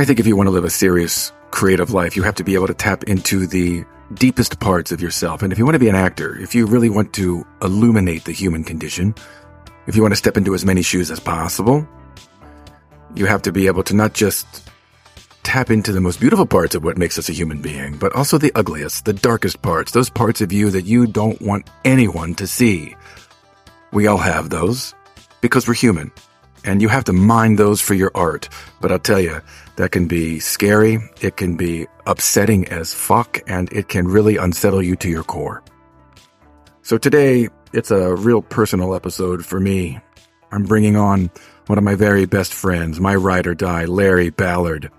I think if you want to live a serious, creative life, you have to be able to tap into the deepest parts of yourself. And if you want to be an actor, if you really want to illuminate the human condition, if you want to step into as many shoes as possible, you have to be able to not just tap into the most beautiful parts of what makes us a human being, but also the ugliest, the darkest parts, those parts of you that you don't want anyone to see. We all have those because we're human. And you have to mine those for your art. But I'll tell you, that can be scary, it can be upsetting as fuck, and it can really unsettle you to your core. So today, it's a real personal episode for me. I'm bringing on one of my very best friends, my ride or die, Larry Ballard.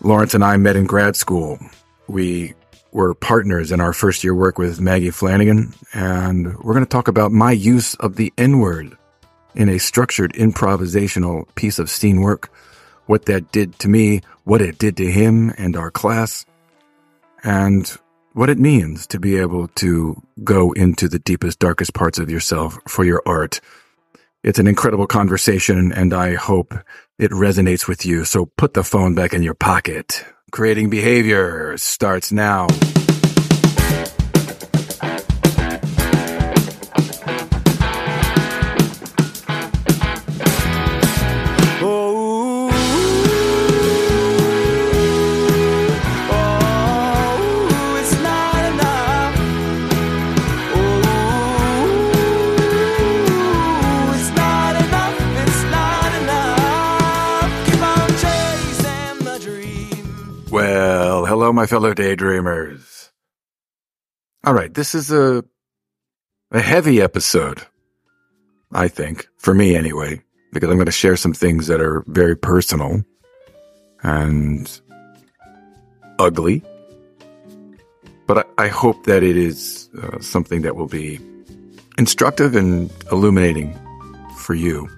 Lawrence and I met in grad school. We were partners in our first year work with Maggie Flanigan, and we're going to talk about my use of the N word in a structured improvisational piece of scene work, what that did to me, what it did to him and our class, and what it means to be able to go into the deepest, darkest parts of yourself for your art. It's an incredible conversation, and I hope it resonates with you. So put the phone back in your pocket. Creating behavior starts now. Hello, my fellow daydreamers. All right, this is a a heavy episode. I think, for me anyway, because I'm going to share some things that are very personal and ugly. But I, I hope that it is uh, something that will be instructive and illuminating for you.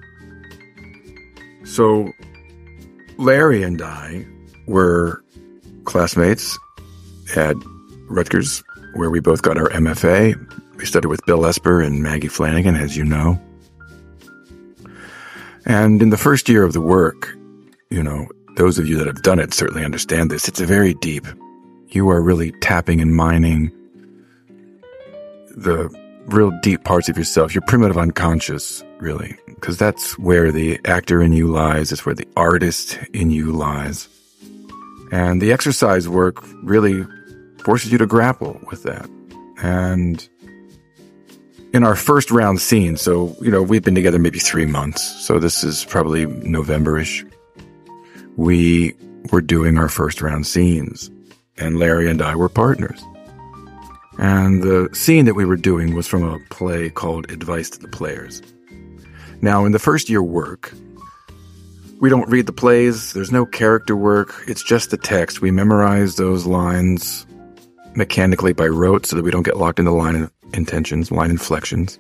So, Larry and I were classmates at Rutgers, where we both got our MFA. We studied with Bill Esper and Maggie Flanigan, as you know. And in the first year of the work, you know, those of you that have done it certainly understand this. It's a very deep. You are really tapping and mining the real deep parts of yourself, your primitive unconscious, really, because that's where the actor in you lies. It's where the artist in you lies. And the exercise work really forces you to grapple with that. And in our first round scene, so, you know, we've been together maybe three months. So this is probably November-ish. We were doing our first round scenes and Larry and I were partners. And the scene that we were doing was from a play called Advice to the Players. Now, in the first year work, we don't read the plays, there's no character work, it's just the text. We memorize those lines mechanically by rote so that we don't get locked into line intentions, line inflections.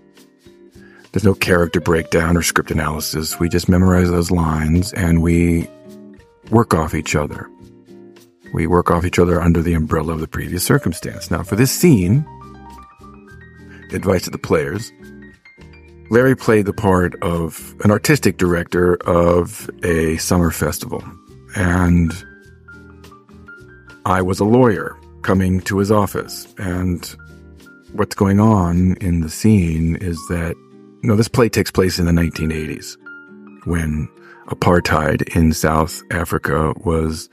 There's no character breakdown or script analysis. We just memorize those lines and we work off each other. We work off each other under the umbrella of the previous circumstance. Now, for this scene, advice to the players, Larry played the part of an artistic director of a summer festival. And I was a lawyer coming to his office. And what's going on in the scene is that, you know, this play takes place in the 1980s when apartheid in South Africa was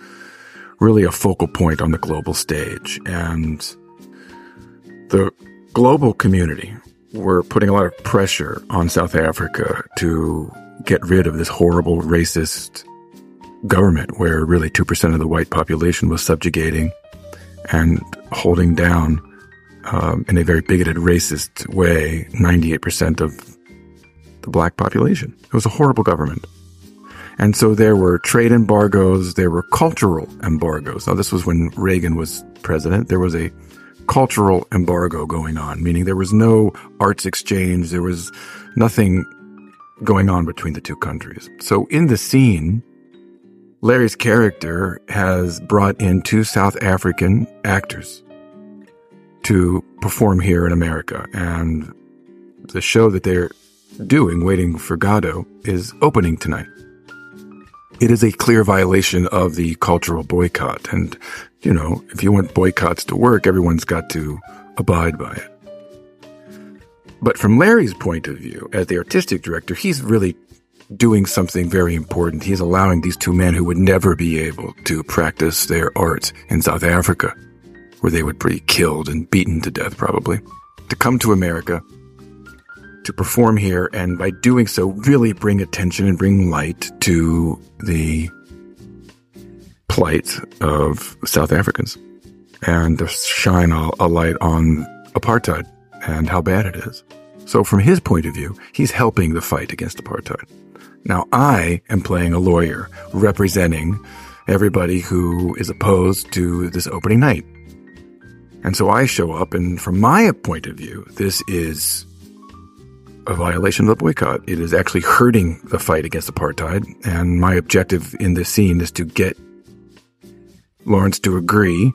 really a focal point on the global stage. And the global community were putting a lot of pressure on South Africa to get rid of this horrible racist government where really 2% of the white population was subjugating and holding down um, in a very bigoted racist way 98% of the black population. It was a horrible government. And so there were trade embargoes, there were cultural embargoes. Now, this was when Reagan was president. There was a cultural embargo going on, meaning there was no arts exchange, there was nothing going on between the two countries. So in the scene, Larry's character has brought in two South African actors to perform here in America. And the show that they're doing, Waiting for Godot, is opening tonight. It is a clear violation of the cultural boycott. And, you know, if you want boycotts to work, everyone's got to abide by it. But from Larry's point of view, as the artistic director, he's really doing something very important. He's allowing these two men who would never be able to practice their art in South Africa, where they would be killed and beaten to death probably, to come to America to perform here and by doing so really bring attention and bring light to the plight of South Africans and to shine a, a light on apartheid and how bad it is. So from his point of view, he's helping the fight against apartheid. Now I am playing a lawyer representing everybody who is opposed to this opening night. And so I show up and from my point of view, this is a violation of the boycott. It is actually hurting the fight against apartheid. And my objective in this scene is to get Lawrence to agree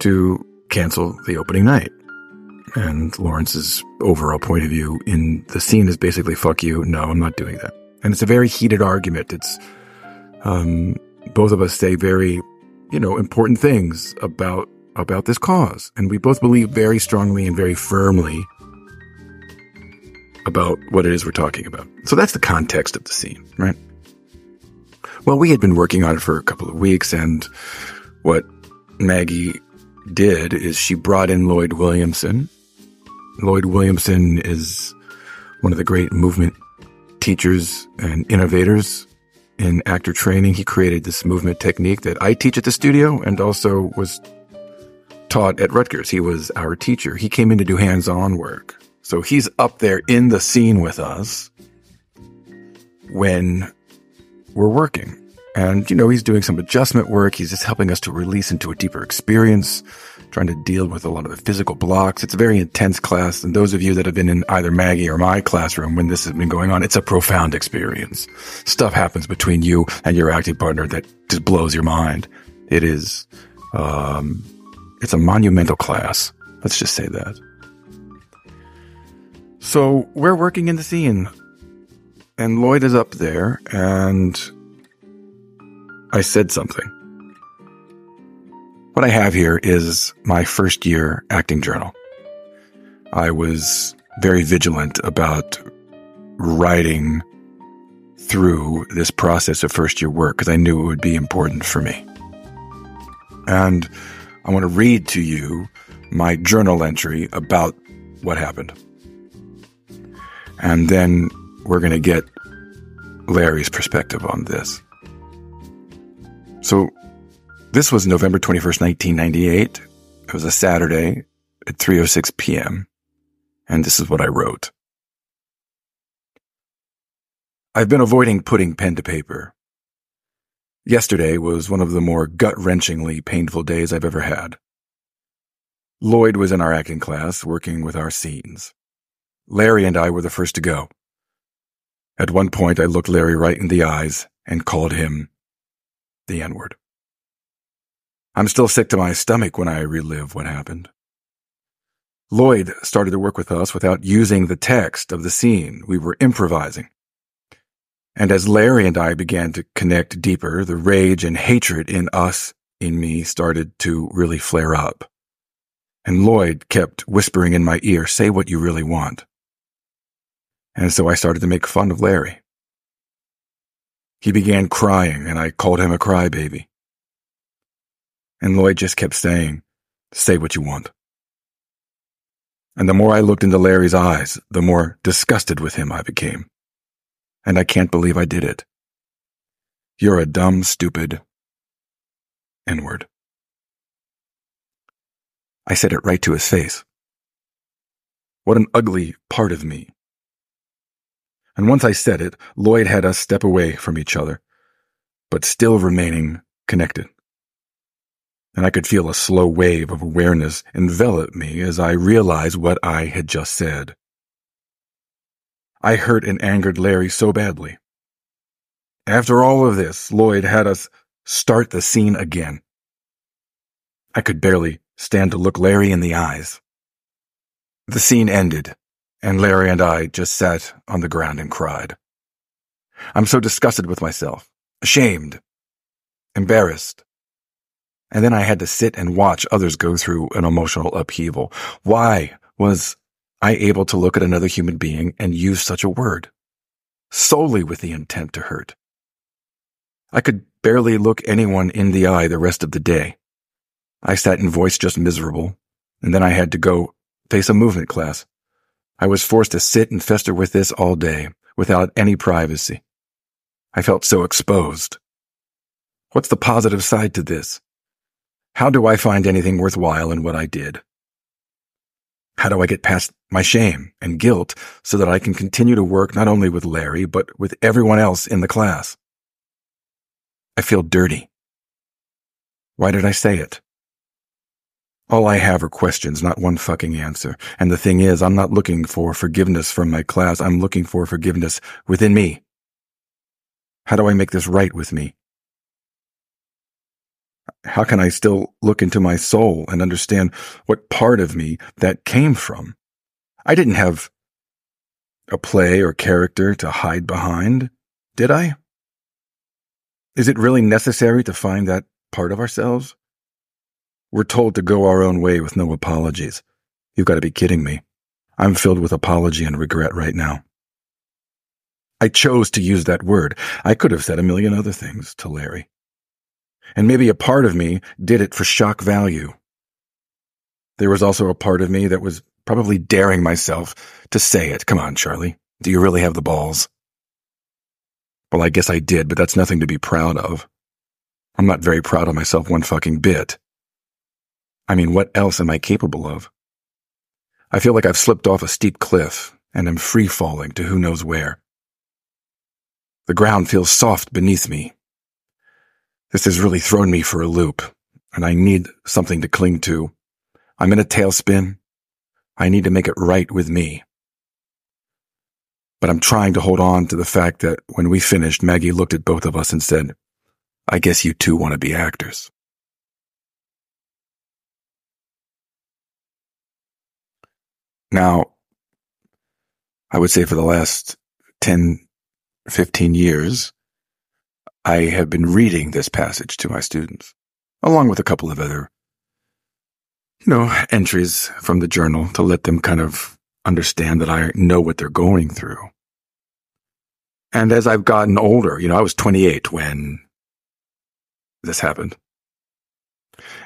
to cancel the opening night. And Lawrence's overall point of view in the scene is basically, fuck you. No, I'm not doing that. And it's a very heated argument. It's, um, both of us say very, you know, important things about, about this cause. And we both believe very strongly and very firmly about what it is we're talking about. So that's the context of the scene, right? Well, we had been working on it for a couple of weeks, and what Maggie did is she brought in Lloyd Williamson. Lloyd Williamson is one of the great movement teachers and innovators in actor training. He created this movement technique that I teach at the studio and also was taught at Rutgers. He was our teacher. He came in to do hands-on work. So he's up there in the scene with us when we're working. And, you know, he's doing some adjustment work. He's just helping us to release into a deeper experience, trying to deal with a lot of the physical blocks. It's a very intense class. And those of you that have been in either Maggie or my classroom when this has been going on, it's a profound experience. Stuff happens between you and your acting partner that just blows your mind. It is, um, it's a monumental class. Let's just say that. So we're working in the scene, and Lloyd is up there, and I said something. What I have here is my first year acting journal. I was very vigilant about writing through this process of first year work because I knew it would be important for me. And I want to read to you my journal entry about what happened. And then we're going to get Larry's perspective on this. So this was November 21st, 1998. It was a Saturday at 3:06 p.m. And this is what I wrote. I've been avoiding putting pen to paper. Yesterday was one of the more gut-wrenchingly painful days I've ever had. Lloyd was in our acting class working with our scenes. Larry and I were the first to go. At one point, I looked Larry right in the eyes and called him the N word. I'm still sick to my stomach when I relive what happened. Lloyd started to work with us without using the text of the scene. We were improvising. And as Larry and I began to connect deeper, the rage and hatred in us, in me, started to really flare up. And Lloyd kept whispering in my ear, say what you really want. And so I started to make fun of Larry. He began crying, and I called him a crybaby. And Lloyd just kept saying, Say what you want. And the more I looked into Larry's eyes, the more disgusted with him I became. And I can't believe I did it. You're a dumb, stupid N word. I said it right to his face. What an ugly part of me and once I said it, Lloyd had us step away from each other, but still remaining connected. And I could feel a slow wave of awareness envelop me as I realized what I had just said. I hurt and angered Larry so badly. After all of this, Lloyd had us start the scene again. I could barely stand to look Larry in the eyes. The scene ended, and Larry and I just sat on the ground and cried. I'm so disgusted with myself. ashamed, embarrassed. And then I had to sit and watch others go through an emotional upheaval. Why was I able to look at another human being and use such a word? Solely with the intent to hurt. I could barely look anyone in the eye the rest of the day. I sat in voice just miserable, and then I had to go face a movement class. I was forced to sit and fester with this all day, without any privacy. I felt so exposed. What's the positive side to this? How do I find anything worthwhile in what I did? How do I get past my shame and guilt so that I can continue to work not only with Larry, but with everyone else in the class? I feel dirty. Why did I say it? All I have are questions, not one fucking answer. And the thing is, I'm not looking for forgiveness from my class. I'm looking for forgiveness within me. How do I make this right with me? How can I still look into my soul and understand what part of me that came from? I didn't have a play or character to hide behind, did I? Is it really necessary to find that part of ourselves? We're told to go our own way with no apologies. You've got to be kidding me. I'm filled with apology and regret right now. I chose to use that word. I could have said a million other things to Larry. And maybe a part of me did it for shock value. There was also a part of me that was probably daring myself to say it. Come on, Charlie. Do you really have the balls? Well, I guess I did, but that's nothing to be proud of. I'm not very proud of myself one fucking bit. I mean, what else am I capable of? I feel like I've slipped off a steep cliff and am free falling to who knows where. The ground feels soft beneath me. This has really thrown me for a loop, and I need something to cling to. I'm in a tailspin. I need to make it right with me. But I'm trying to hold on to the fact that when we finished, Maggie looked at both of us and said, I guess you two want to be actors. Now, I would say for the last 10, 15 years, I have been reading this passage to my students, along with a couple of other, you know, entries from the journal to let them kind of understand that I know what they're going through. And as I've gotten older, you know, I was 28 when this happened.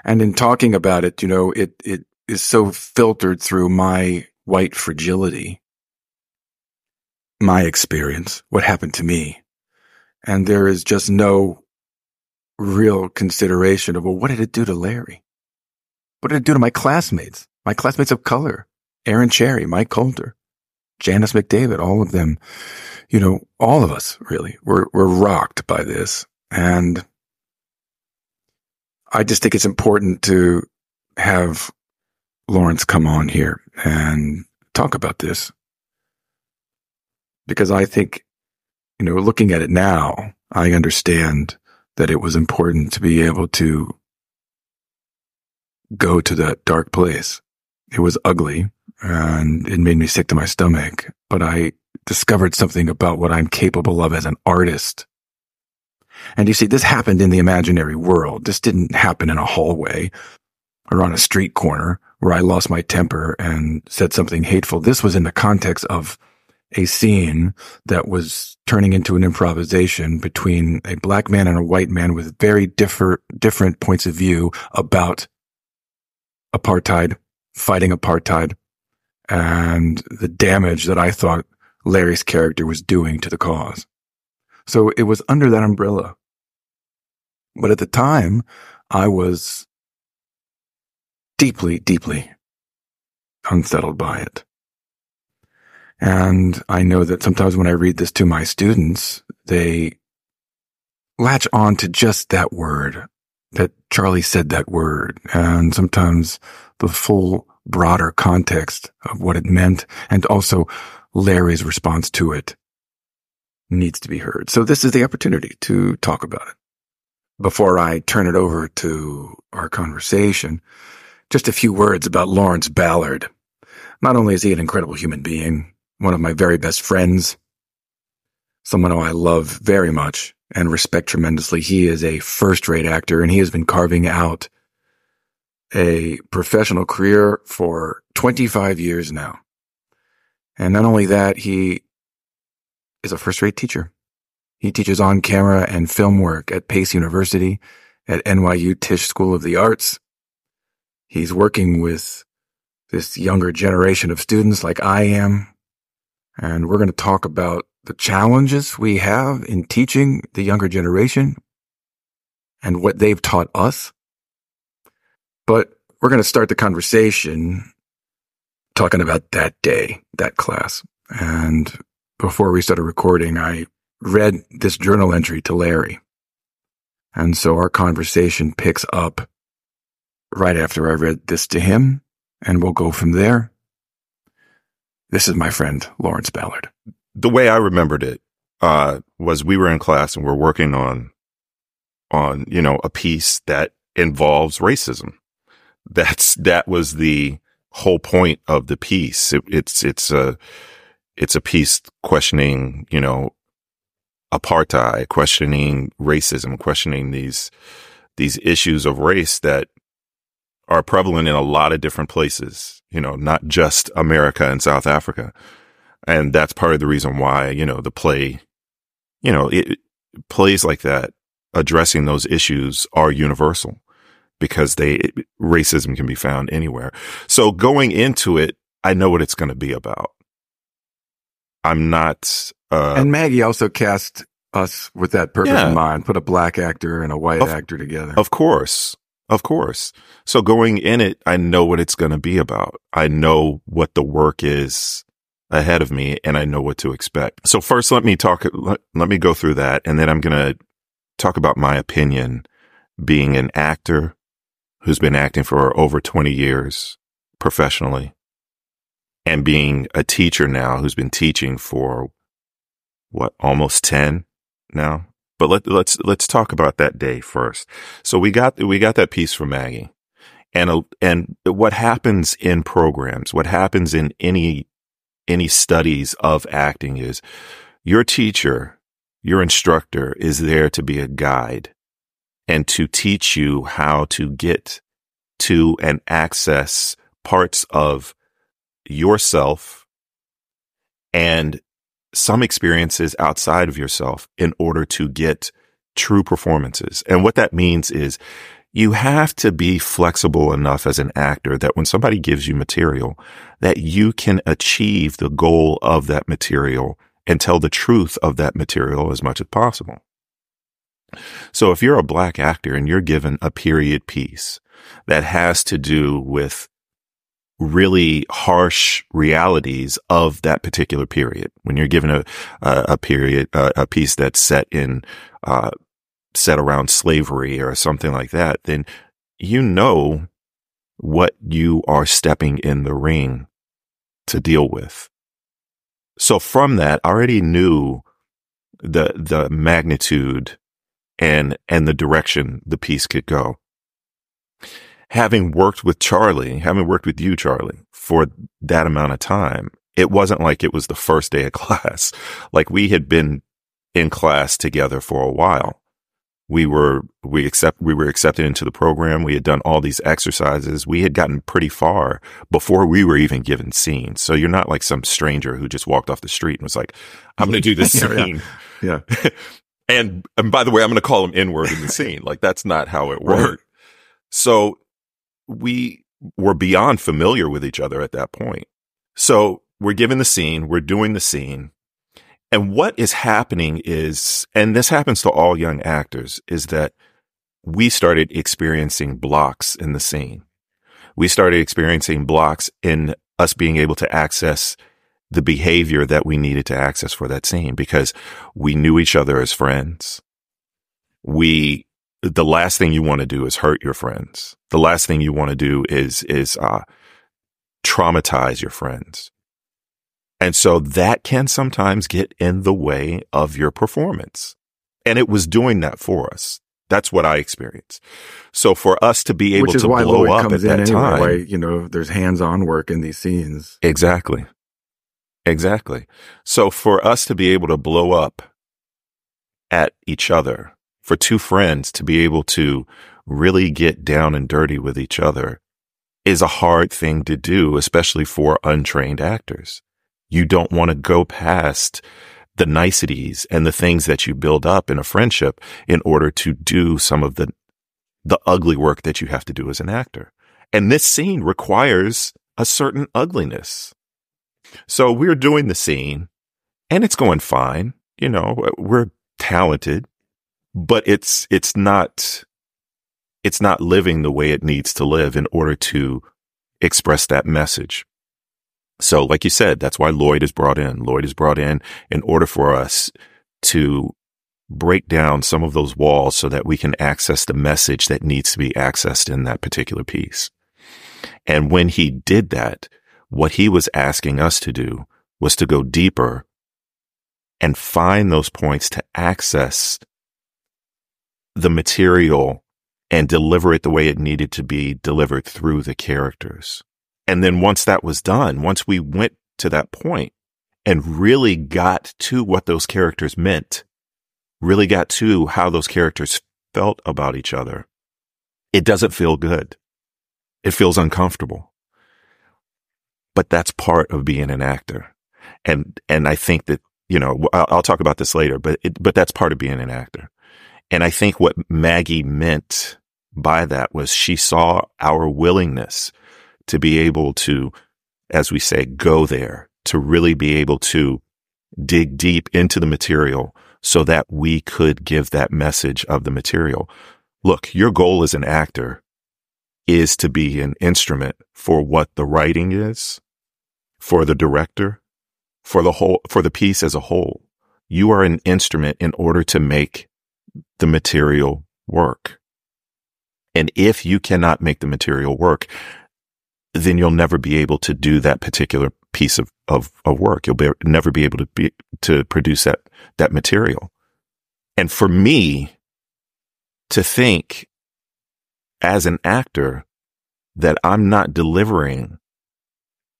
And in talking about it, you know, it, it is so filtered through my white fragility, my experience, what happened to me. And there is just no real consideration of, well, what did it do to Larry? What did it do to my classmates, my classmates of color, Aaron Cherry, Mike Coulter, Janice McDavid, all of them, you know, all of us really were, were rocked by this. And I just think it's important to have Lawrence come on here and talk about this. Because I think, you know, looking at it now, I understand that it was important to be able to go to that dark place. It was ugly and it made me sick to my stomach, but I discovered something about what I'm capable of as an artist. And you see, this happened in the imaginary world. This didn't happen in a hallway or on a street corner where I lost my temper and said something hateful. This was in the context of a scene that was turning into an improvisation between a black man and a white man with very different, different points of view about apartheid, fighting apartheid, and the damage that I thought Larry's character was doing to the cause. So it was under that umbrella. But at the time, I was deeply, deeply unsettled by it. And I know that sometimes when I read this to my students, they latch on to just that word, that Charlie said that word, and sometimes the full broader context of what it meant, and also Larry's response to it needs to be heard. So this is the opportunity to talk about it. Before I turn it over to our conversation, just a few words about Lawrence Ballard. Not only is he an incredible human being, one of my very best friends, someone who I love very much, and respect tremendously. He is a first rate actor and he has been carving out a professional career for 25 years now. And not only that, he is a first rate teacher. He teaches on camera and film work at Pace University, at NYU Tisch School of the Arts. He's working with this younger generation of students like I am. And we're going to talk about the challenges we have in teaching the younger generation and what they've taught us. But we're going to start the conversation talking about that day, that class. And before we started recording, I read this journal entry to Larry. And so our conversation picks up right after I read this to him, and we'll go from there. This is my friend, Lawrence Ballard the way I remembered it uh, was we were in class and we're working on on you know a piece that involves racism. That's that was the whole point of the piece. It, it's it's a it's a piece questioning you know apartheid, questioning racism, questioning these these issues of race that are prevalent in a lot of different places. You know, not just America and South Africa. And that's part of the reason why, you know, the play, you know, it, plays like that addressing those issues are universal because they, racism can be found anywhere. So going into it, I know what it's going to be about. I'm not, uh, and Maggie also cast us with that purpose yeah. in mind, put a black actor and a white of, actor together. Of course. Of course. So going in it, I know what it's going to be about. I know what the work is ahead of me and I know what to expect. So first, let me talk, let, let me go through that. And then I'm going to talk about my opinion being an actor who's been acting for over 20 years professionally and being a teacher now who's been teaching for what, almost 10 now. But let, let's, let's talk about that day first. So we got, we got that piece from Maggie and, and what happens in programs, what happens in any any studies of acting is your teacher, your instructor is there to be a guide and to teach you how to get to and access parts of yourself and some experiences outside of yourself in order to get true performances. And what that means is you have to be flexible enough as an actor that when somebody gives you material, that you can achieve the goal of that material and tell the truth of that material as much as possible. So if you're a black actor and you're given a period piece that has to do with really harsh realities of that particular period, when you're given a, a, period, a, a, piece that's set in, uh, set around slavery or something like that, then you know what you are stepping in the ring to deal with. So from that, I already knew the, the magnitude and, and the direction the piece could go. Having worked with Charlie, having worked with you, Charlie, for that amount of time, it wasn't like it was the first day of class. Like we had been in class together for a while. We were we accept we were accepted into the program. We had done all these exercises. We had gotten pretty far before we were even given scenes. So you're not like some stranger who just walked off the street and was like i'm going to do this scene yeah, yeah. and and by the way i'm going to call him N word in the scene. Like that's not how it worked. Right. so we were beyond familiar with each other at that point so we're given the scene we're doing the scene and what is happening is, and this happens to all young actors, is that we started experiencing blocks in the scene. We started experiencing blocks in us being able to access the behavior that we needed to access for that scene because we knew each other as friends. We, the last thing you want to do is hurt your friends. The last thing you want to do is, is, uh, traumatize your friends. And so that can sometimes get in the way of your performance. And it was doing that for us. That's what I experienced. So for us to be able Which is to why blow Lloyd up comes at that anyway, time, why, you know, there's hands-on work in these scenes. Exactly. Exactly. So for us to be able to blow up at each other, for two friends to be able to really get down and dirty with each other is a hard thing to do, especially for untrained actors. You don't want to go past the niceties and the things that you build up in a friendship in order to do some of the, the ugly work that you have to do as an actor. And this scene requires a certain ugliness. So we're doing the scene and it's going fine. You know, we're talented, but it's, it's not, it's not living the way it needs to live in order to express that message. So, like you said, that's why Lloyd is brought in. Lloyd is brought in in order for us to break down some of those walls so that we can access the message that needs to be accessed in that particular piece. And when he did that, what he was asking us to do was to go deeper and find those points to access the material and deliver it the way it needed to be delivered through the characters. And then once that was done, once we went to that point and really got to what those characters meant, really got to how those characters felt about each other, it doesn't feel good. It feels uncomfortable. But that's part of being an actor. And, and I think that, you know, I'll, I'll talk about this later, but it, but that's part of being an actor. And I think what Maggie meant by that was she saw our willingness to be able to, as we say, go there, to really be able to dig deep into the material so that we could give that message of the material. Look, your goal as an actor is to be an instrument for what the writing is, for the director, for the whole, for the piece as a whole. You are an instrument in order to make the material work. And if you cannot make the material work, then you'll never be able to do that particular piece of, of, of work. You'll be, never be able to be, to produce that, that material. And for me to think as an actor that I'm not delivering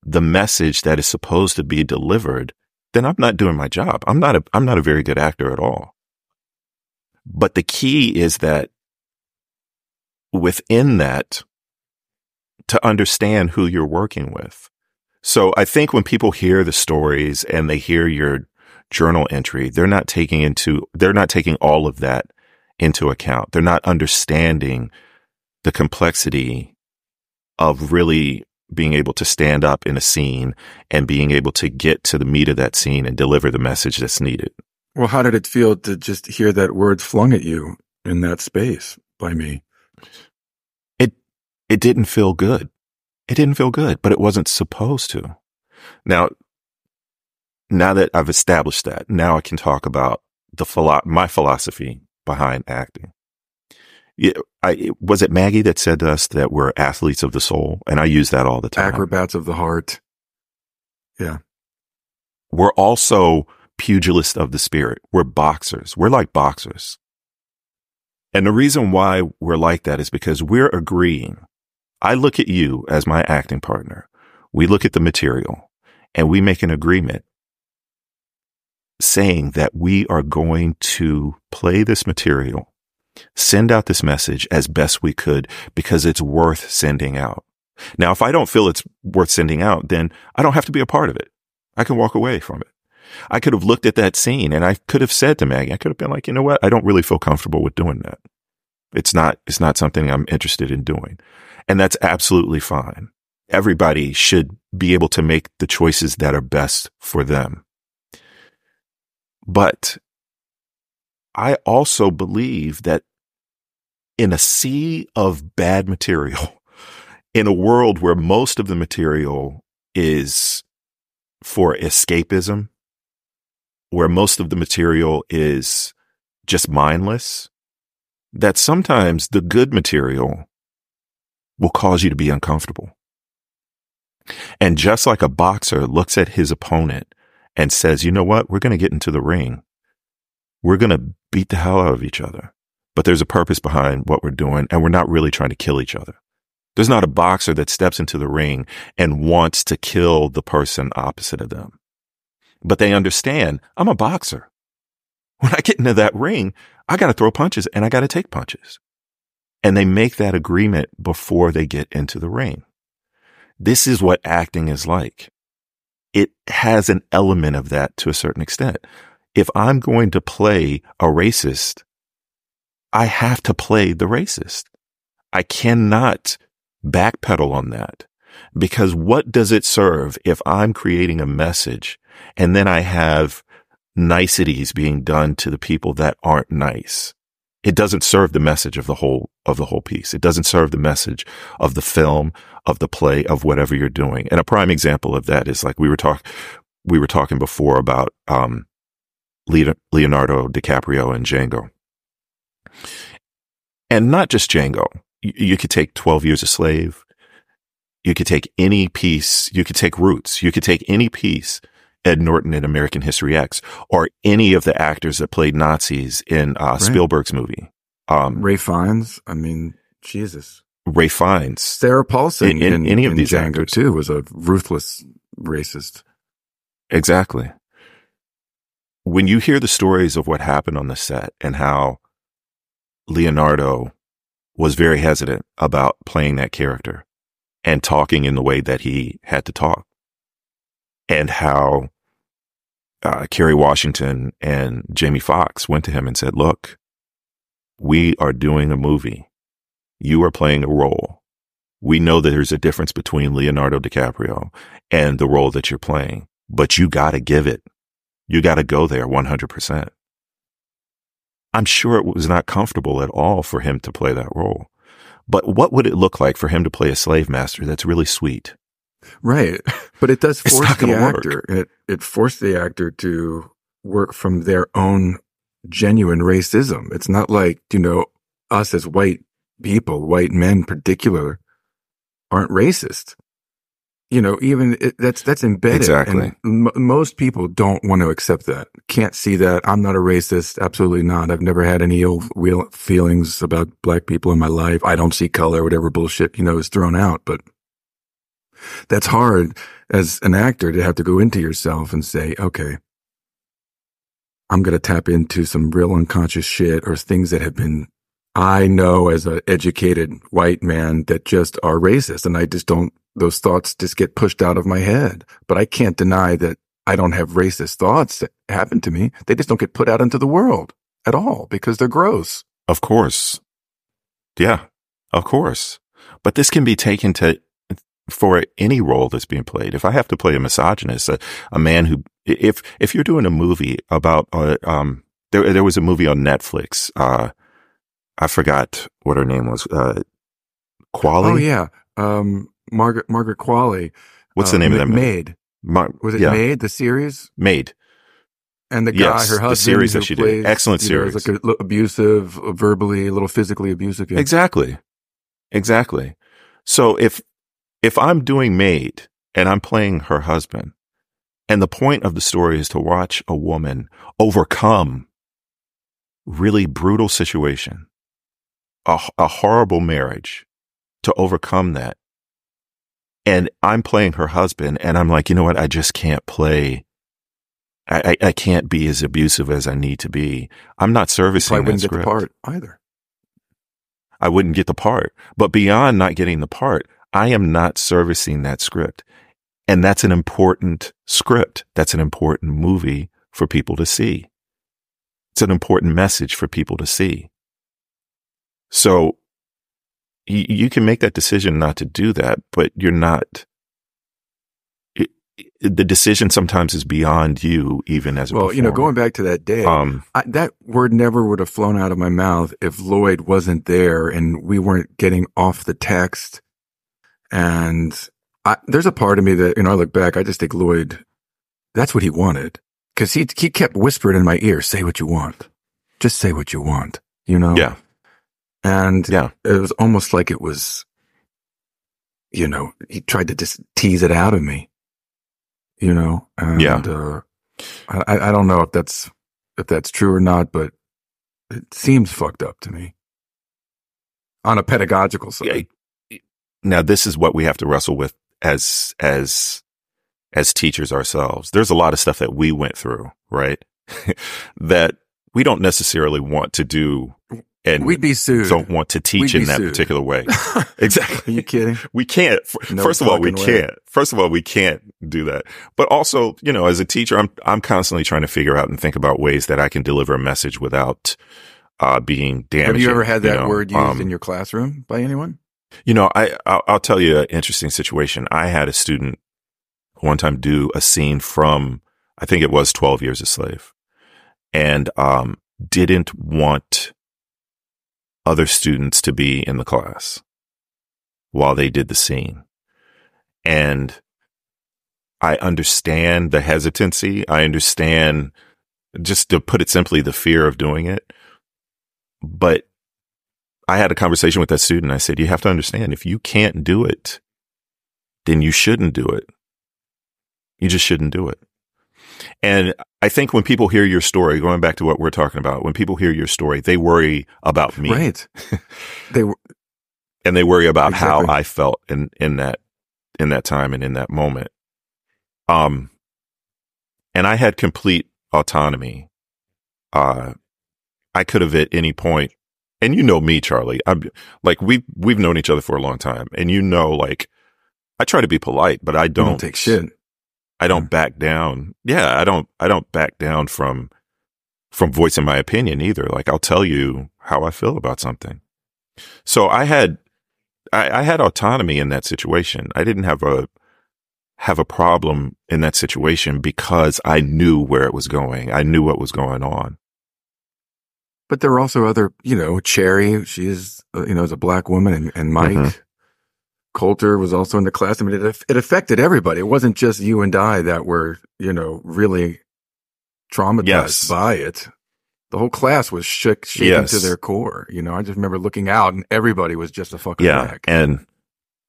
the message that is supposed to be delivered, then I'm not doing my job. I'm not a, I'm not a very good actor at all. But the key is that within that, to understand who you're working with. So I think when people hear the stories and they hear your journal entry, they're not taking into, they're not taking all of that into account. They're not understanding the complexity of really being able to stand up in a scene and being able to get to the meat of that scene and deliver the message that's needed. Well, how did it feel to just hear that word flung at you in that space by me? It, it didn't feel good. It didn't feel good, but it wasn't supposed to. Now, now that I've established that, now I can talk about the philo- my philosophy behind acting. Yeah, I, was it Maggie that said to us that we're athletes of the soul? And I use that all the time. Acrobats of the heart. Yeah. We're also pugilists of the spirit. We're boxers. We're like boxers. And the reason why we're like that is because we're agreeing. I look at you as my acting partner. We look at the material and we make an agreement saying that we are going to play this material, send out this message as best we could because it's worth sending out. Now, if I don't feel it's worth sending out, then I don't have to be a part of it. I can walk away from it. I could have looked at that scene and I could have said to Maggie, I could have been like, you know what? I don't really feel comfortable with doing that. It's not, it's not something I'm interested in doing. And that's absolutely fine. Everybody should be able to make the choices that are best for them. But I also believe that in a sea of bad material, in a world where most of the material is for escapism, where most of the material is just mindless, that sometimes the good material will cause you to be uncomfortable. And just like a boxer looks at his opponent and says, you know what? We're going to get into the ring. We're going to beat the hell out of each other. But there's a purpose behind what we're doing and we're not really trying to kill each other. There's not a boxer that steps into the ring and wants to kill the person opposite of them but they understand I'm a boxer. When I get into that ring, I got to throw punches and I got to take punches. And they make that agreement before they get into the ring. This is what acting is like. It has an element of that to a certain extent. If I'm going to play a racist, I have to play the racist. I cannot backpedal on that because what does it serve if I'm creating a message and then I have niceties being done to the people that aren't nice? It doesn't serve the message of the whole, of the whole piece. It doesn't serve the message of the film, of the play, of whatever you're doing. And a prime example of that is like we were talking, we were talking before about, um, Leonardo DiCaprio and Django. And not just Django. You, you could take 12 Years a Slave. You could take any piece. You could take Roots. You could take any piece Ed Norton in American History X or any of the actors that played Nazis in uh, right. Spielberg's movie. Um, Ralph Fiennes. I mean, Jesus. Ralph Fiennes. Sarah Paulson in, in, in any of in these Django actors. too was a ruthless racist. Exactly. When you hear the stories of what happened on the set and how Leonardo was very hesitant about playing that character and talking in the way that he had to talk and how uh, Kerry Washington and Jamie Foxx went to him and said, look, we are doing a movie. You are playing a role. We know that there's a difference between Leonardo DiCaprio and the role that you're playing, but you got to give it. You got to go there 100%. I'm sure it was not comfortable at all for him to play that role. But what would it look like for him to play a slave master that's really sweet? Right. But it does force the actor. It it forced the actor to work from their own genuine racism. It's not like, you know, us as white people, white men in particular, aren't racist. You know, even it, that's that's embedded. Exactly. And m- most people don't want to accept that. Can't see that. I'm not a racist. Absolutely not. I've never had any ill feelings about black people in my life. I don't see color. Whatever bullshit you know is thrown out. But that's hard as an actor to have to go into yourself and say, okay, I'm going to tap into some real unconscious shit or things that have been, I know as an educated white man that just are racist. And I just don't, those thoughts just get pushed out of my head. But I can't deny that I don't have racist thoughts that happen to me. They just don't get put out into the world at all because they're gross. Of course. Yeah, of course. But this can be taken to for any role that's being played. If I have to play a misogynist, a, a man who, if, if you're doing a movie about, uh, um, there, there was a movie on Netflix, uh, I forgot what her name was, uh, Qualley. Oh, yeah. Um, Margaret, Margaret Qualley. What's the uh, name of that movie? Maid. Mar- was it yeah. Maid, the series? Maid. And the guy, yes, her husband, the series that she plays, did, excellent series, know, like a, abusive, verbally, a little physically abusive. Yeah. Exactly, exactly. So if if I'm doing Maid and I'm playing her husband, and the point of the story is to watch a woman overcome really brutal situation, a, a horrible marriage, to overcome that. And I'm playing her husband, and I'm like, you know what? I just can't play. I, I, I can't be as abusive as I need to be. I'm not servicing I wouldn't get the part either. I wouldn't get the part. But beyond not getting the part, I am not servicing that script. And that's an important script. That's an important movie for people to see. It's an important message for people to see. So you, you can make that decision not to do that, but you're not, it, the decision sometimes is beyond you, even as a well, performer. you know, going back to that day, um, I, that word never would have flown out of my mouth if Lloyd wasn't there and we weren't getting off the text and I, there's a part of me that, you know, I look back, I just think Lloyd, that's what he wanted. Cause he, he kept whispering in my ear, say what you want. Just say what you want, you know? Yeah. And yeah. it was almost like it was, you know, he tried to just tease it out of me, you know? And, yeah. Uh, I, I don't know if that's, if that's true or not, but it seems fucked up to me on a pedagogical side. Yeah, now this is what we have to wrestle with as, as, as teachers ourselves. There's a lot of stuff that we went through, right? that we don't necessarily want to do and We'd be sued. don't want to teach in that sued. particular way. Are exactly. you kidding? We can't. No First of all, we way. can't. First of all, we can't do that. But also, you know, as a teacher, I'm I'm constantly trying to figure out and think about ways that I can deliver a message without uh, being damaging. Have you ever had that know? word used Um, in your classroom by anyone? You know, I I'll, I'll tell you an interesting situation. I had a student one time do a scene from I think it was Twelve Years a Slave, and um, didn't want other students to be in the class while they did the scene, and I understand the hesitancy. I understand, just to put it simply, the fear of doing it, but I had a conversation with that student. I said, you have to understand if you can't do it, then you shouldn't do it. You just shouldn't do it. And I think when people hear your story, going back to what we're talking about, when people hear your story, they worry about me Right. they were and they worry about Exactly. how I felt in, in that, in that time and in that moment. Um, and I had complete autonomy. Uh, I could have at any point, and you know me, Charlie. I'm like, we, we've known each other for a long time and you know, like, I try to be polite, but I don't, don't, take shit. I don't back down. Yeah. I don't, I don't back down from, from voicing my opinion either. Like I'll tell you how I feel about something. So I had, I, I had autonomy in that situation. I didn't have a, have a problem in that situation because I knew where it was going. I knew what was going on. But there were also other, you know, Cherry, she is, uh, you know, is a black woman and, and Mike Mhm. Coulter was also in the class. I mean, it, it affected everybody. It wasn't just you and I that were, you know, really traumatized Yes. by it. The whole class was shook, shaken Yes. to their core. You know, I just remember looking out and everybody was just a fucking Yeah. wreck. And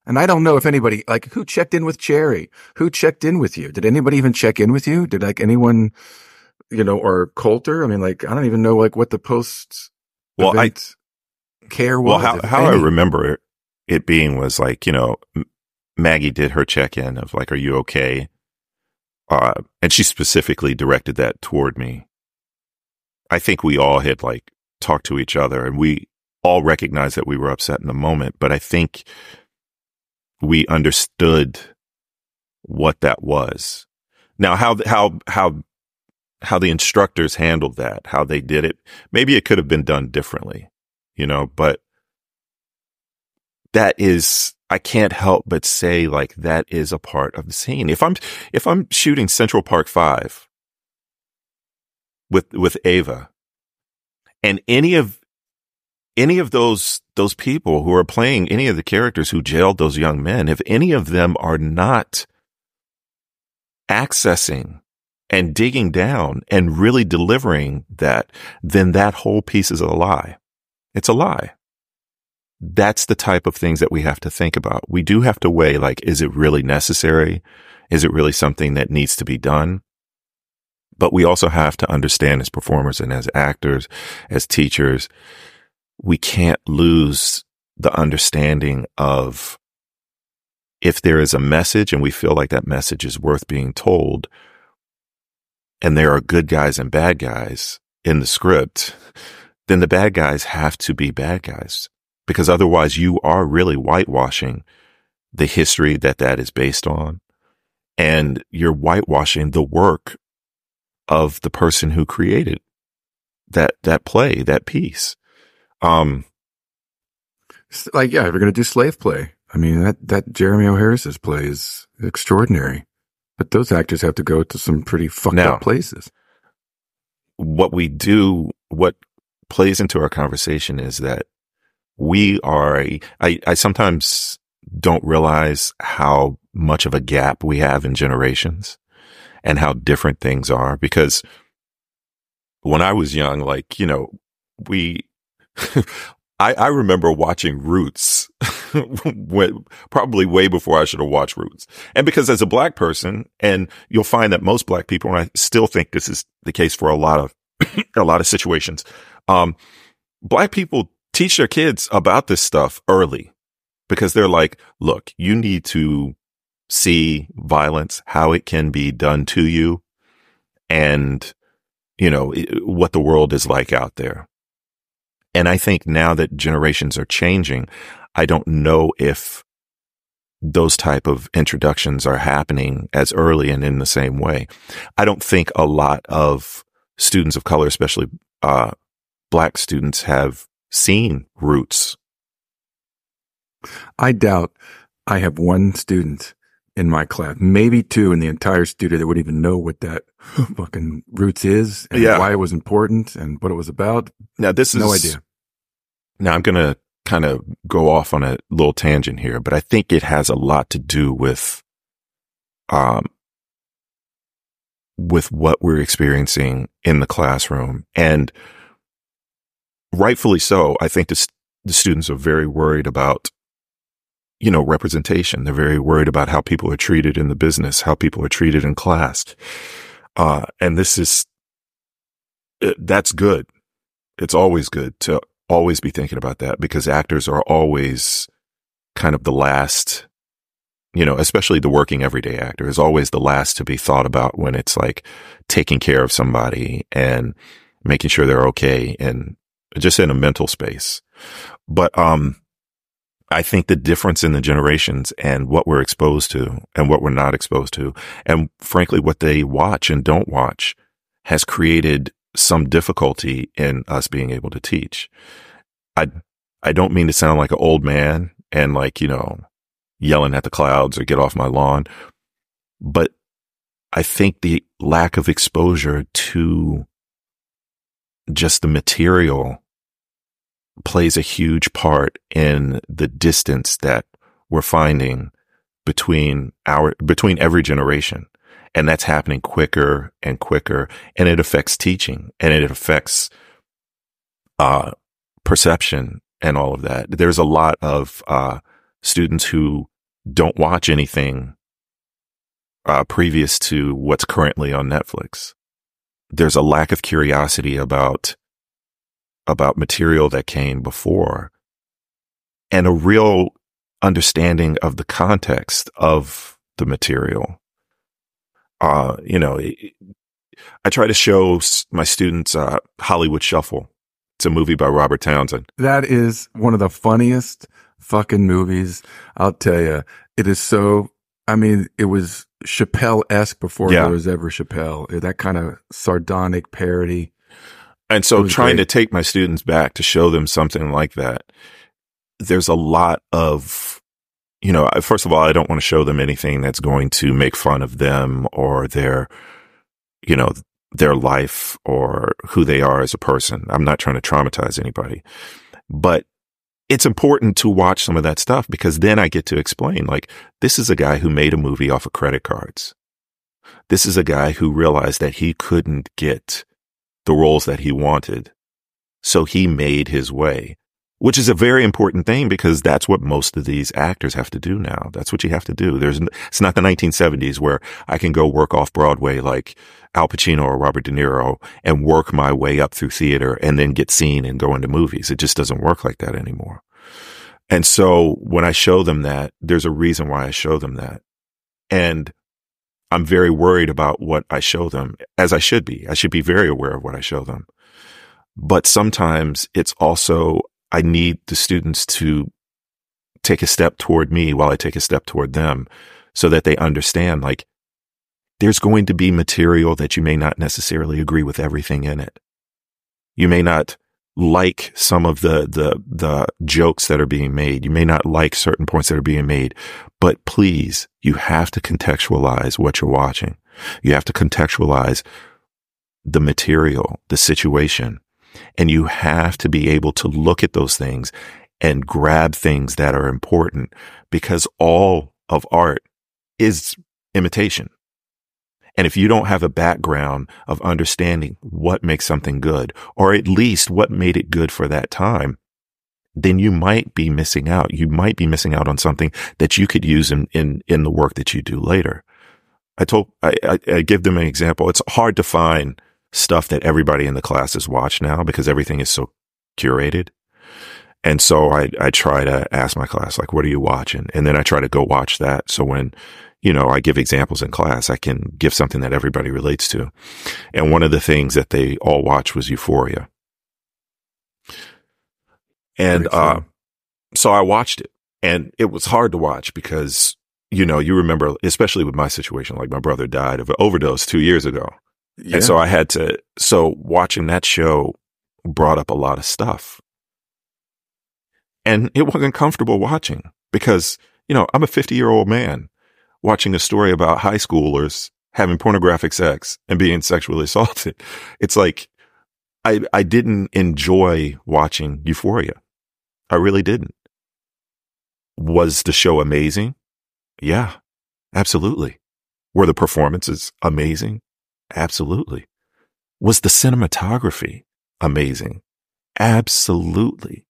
And I don't know if anybody, like, who checked in with Cherry? Who checked in with you? Did anybody even check in with you? Did like anyone, you know, or Coulter? I mean, like, I don't even know, like, what the post well, I, care was. well, how, how I remember it, it being was like, you know, Maggie did her check in of like, are you okay? Uh, and she specifically directed that toward me. I think we all had like talked to each other and we all recognized that we were upset in the moment, but I think we understood what that was. Now, how, how, how, how the instructors handled that, how they did it, maybe it could have been done differently, you know, but that is, I can't help but say like that is a part of the scene. If I'm, if I'm shooting Central Park Five with, with Ava and any of, any of those, those people who are playing any of the characters who jailed those young men, if any of them are not accessing and digging down and really delivering that, then that whole piece is a lie. It's a lie. That's the type of things that we have to think about. We do have to weigh, like, is it really necessary? Is it really something that needs to be done? But we also have to understand as performers and as actors, as teachers, we can't lose the understanding of if there is a message and we feel like that message is worth being told, and there are good guys and bad guys in the script, then the bad guys have to be bad guys because otherwise you are really whitewashing the history that that is based on. And you're whitewashing the work of the person who created that, that play, that piece. Um, Like, yeah, if you're going to do slave play, I mean, that, that Jeremy O. Harris's play is extraordinary. But those actors have to go to some pretty fucked Now- up places. what we do, what plays into our conversation is that we are, a- I, I sometimes don't realize how much of a gap we have in generations and how different things are because when I was young, like, you know, we, I, I remember watching Roots probably way before I should have watched Roots. And because as a black person, and you'll find that most black people, and I still think this is the case for a lot of, a lot of situations, um, black people teach their kids about this stuff early because they're like, look, you need to see violence, how it can be done to you and you know, what the world is like out there. And I think now that generations are changing, I don't know if those type of introductions are happening as early and in the same way. I don't think a lot of students of color, especially uh, black students, have seen Roots. I doubt I have one student in my class, maybe two in the entire studio that would even know what that fucking Roots is and Yeah. why it was important and what it was about. Now, this is No idea. Now, I'm going to kind of go off on a little tangent here, but I think it has a lot to do with, um, with what we're experiencing in the classroom. And rightfully so, I think the, the students are very worried about, you know, representation. They're very worried about how people are treated in the business, how people are treated in class. Uh, and this is, uh, that's good. It's always good to always be thinking about that because actors are always kind of the last, you know, especially the working everyday actor is always the last to be thought about when it's like taking care of somebody and making sure they're okay and just in a mental space. But, um, I think the difference in the generations and what we're exposed to and what we're not exposed to, and frankly, what they watch and don't watch has created some difficulty in us being able to teach. I, I don't mean to sound like an old man and like, you know, yelling at the clouds or get off my lawn, but I think the lack of exposure to just the material plays a huge part in the distance that we're finding between our, between every generation. And that's happening quicker and quicker. And it affects teaching and it affects, uh, perception and all of that. There's a lot of, uh, students who don't watch anything, uh, previous to what's currently on Netflix. There's a lack of curiosity about, about material that came before and a real understanding of the context of the material. Uh, you know, it- I try to show my students, uh, Hollywood Shuffle. It's a movie by Robert Townsend. That is one of the funniest fucking movies. I'll tell you, it is so. I mean, it was Chappelle esque before Yeah. there was ever Chappelle. That kind of sardonic parody. And so trying great. to take my students back to show them something like that, there's a lot of, you know, first of all, I don't want to show them anything that's going to make fun of them or their, you know, their life or who they are as a person. I'm not trying to traumatize anybody, but it's important to watch some of that stuff because then I get to explain, like, this is a guy who made a movie off of credit cards. This is a guy who realized that he couldn't get the roles that he wanted. So he made his way, which is a very important thing because that's what most of these actors have to do now. That's what you have to do. There's, it's not the 1970s where I can go work off Broadway like Al Pacino or Robert De Niro and work my way up through theater and then get seen and go into movies. It just doesn't work like that anymore. And so when I show them that, there's a reason why I show them that. And I'm very worried about what I show them, as I should be. I should be very aware of what I show them. But sometimes it's also, I need the students to take a step toward me while I take a step toward them so that they understand like there's going to be material that you may not necessarily agree with everything in it. You may not like some of the, the, the jokes that are being made. You may not like certain points that are being made, but please, you have to contextualize what you're watching. You have to contextualize the material, the situation, and you have to be able to look at those things and grab things that are important because all of art is imitation. And if you don't have a background of understanding what makes something good, or at least what made it good for that time, then you might be missing out. You might be missing out on something that you could use in, in, in the work that you do later. I told, I, I, I give them an example. It's hard to find stuff that everybody in the class has watched now because everything is so curated. And so I, I try to ask my class, like, what are you watching? And then I try to go watch that. So when, you know, I give examples in class, I can give something that everybody relates to. And one of the things that they all watched was Euphoria. And, uh, so I watched it and it was hard to watch because, you know, you remember, especially with my situation, like my brother died of an overdose two years ago. Yeah. And so I had to, so watching that show brought up a lot of stuff. And it wasn't comfortable watching because, you know, I'm a 50 year old man watching a story about high schoolers having pornographic sex and being sexually assaulted. It's like, I, I didn't enjoy watching Euphoria. I really didn't. Was the show amazing? Yeah, absolutely. Were the performances amazing? Absolutely. Was the cinematography amazing? Absolutely.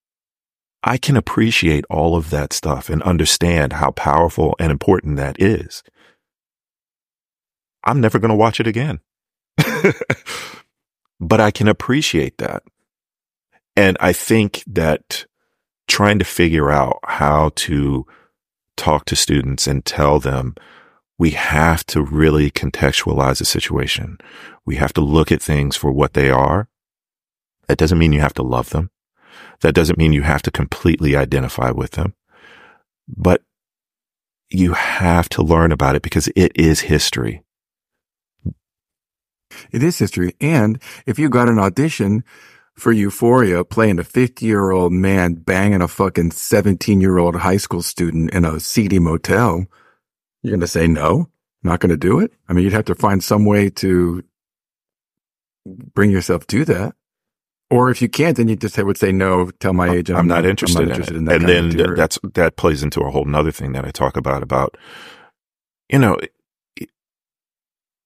I can appreciate all of that stuff and understand how powerful and important that is. I'm never going to watch it again. but I can appreciate that. And I think that trying to figure out how to talk to students and tell them we have to really contextualize the situation. We have to look at things for what they are. That doesn't mean you have to love them. That doesn't mean you have to completely identify with them, but you have to learn about it because it is history. It is history. And if you got an audition for Euphoria playing a 50 year old man banging a fucking 17 year old high school student in a seedy motel, you're going to say no, not going to do it. I mean, you'd have to find some way to bring yourself to that. Or if you can't, then you just would say no. Tell my agent, I'm, I'm not, interested, I'm not interested in, in, that. and then that's that plays into a whole nother thing that I talk about about you know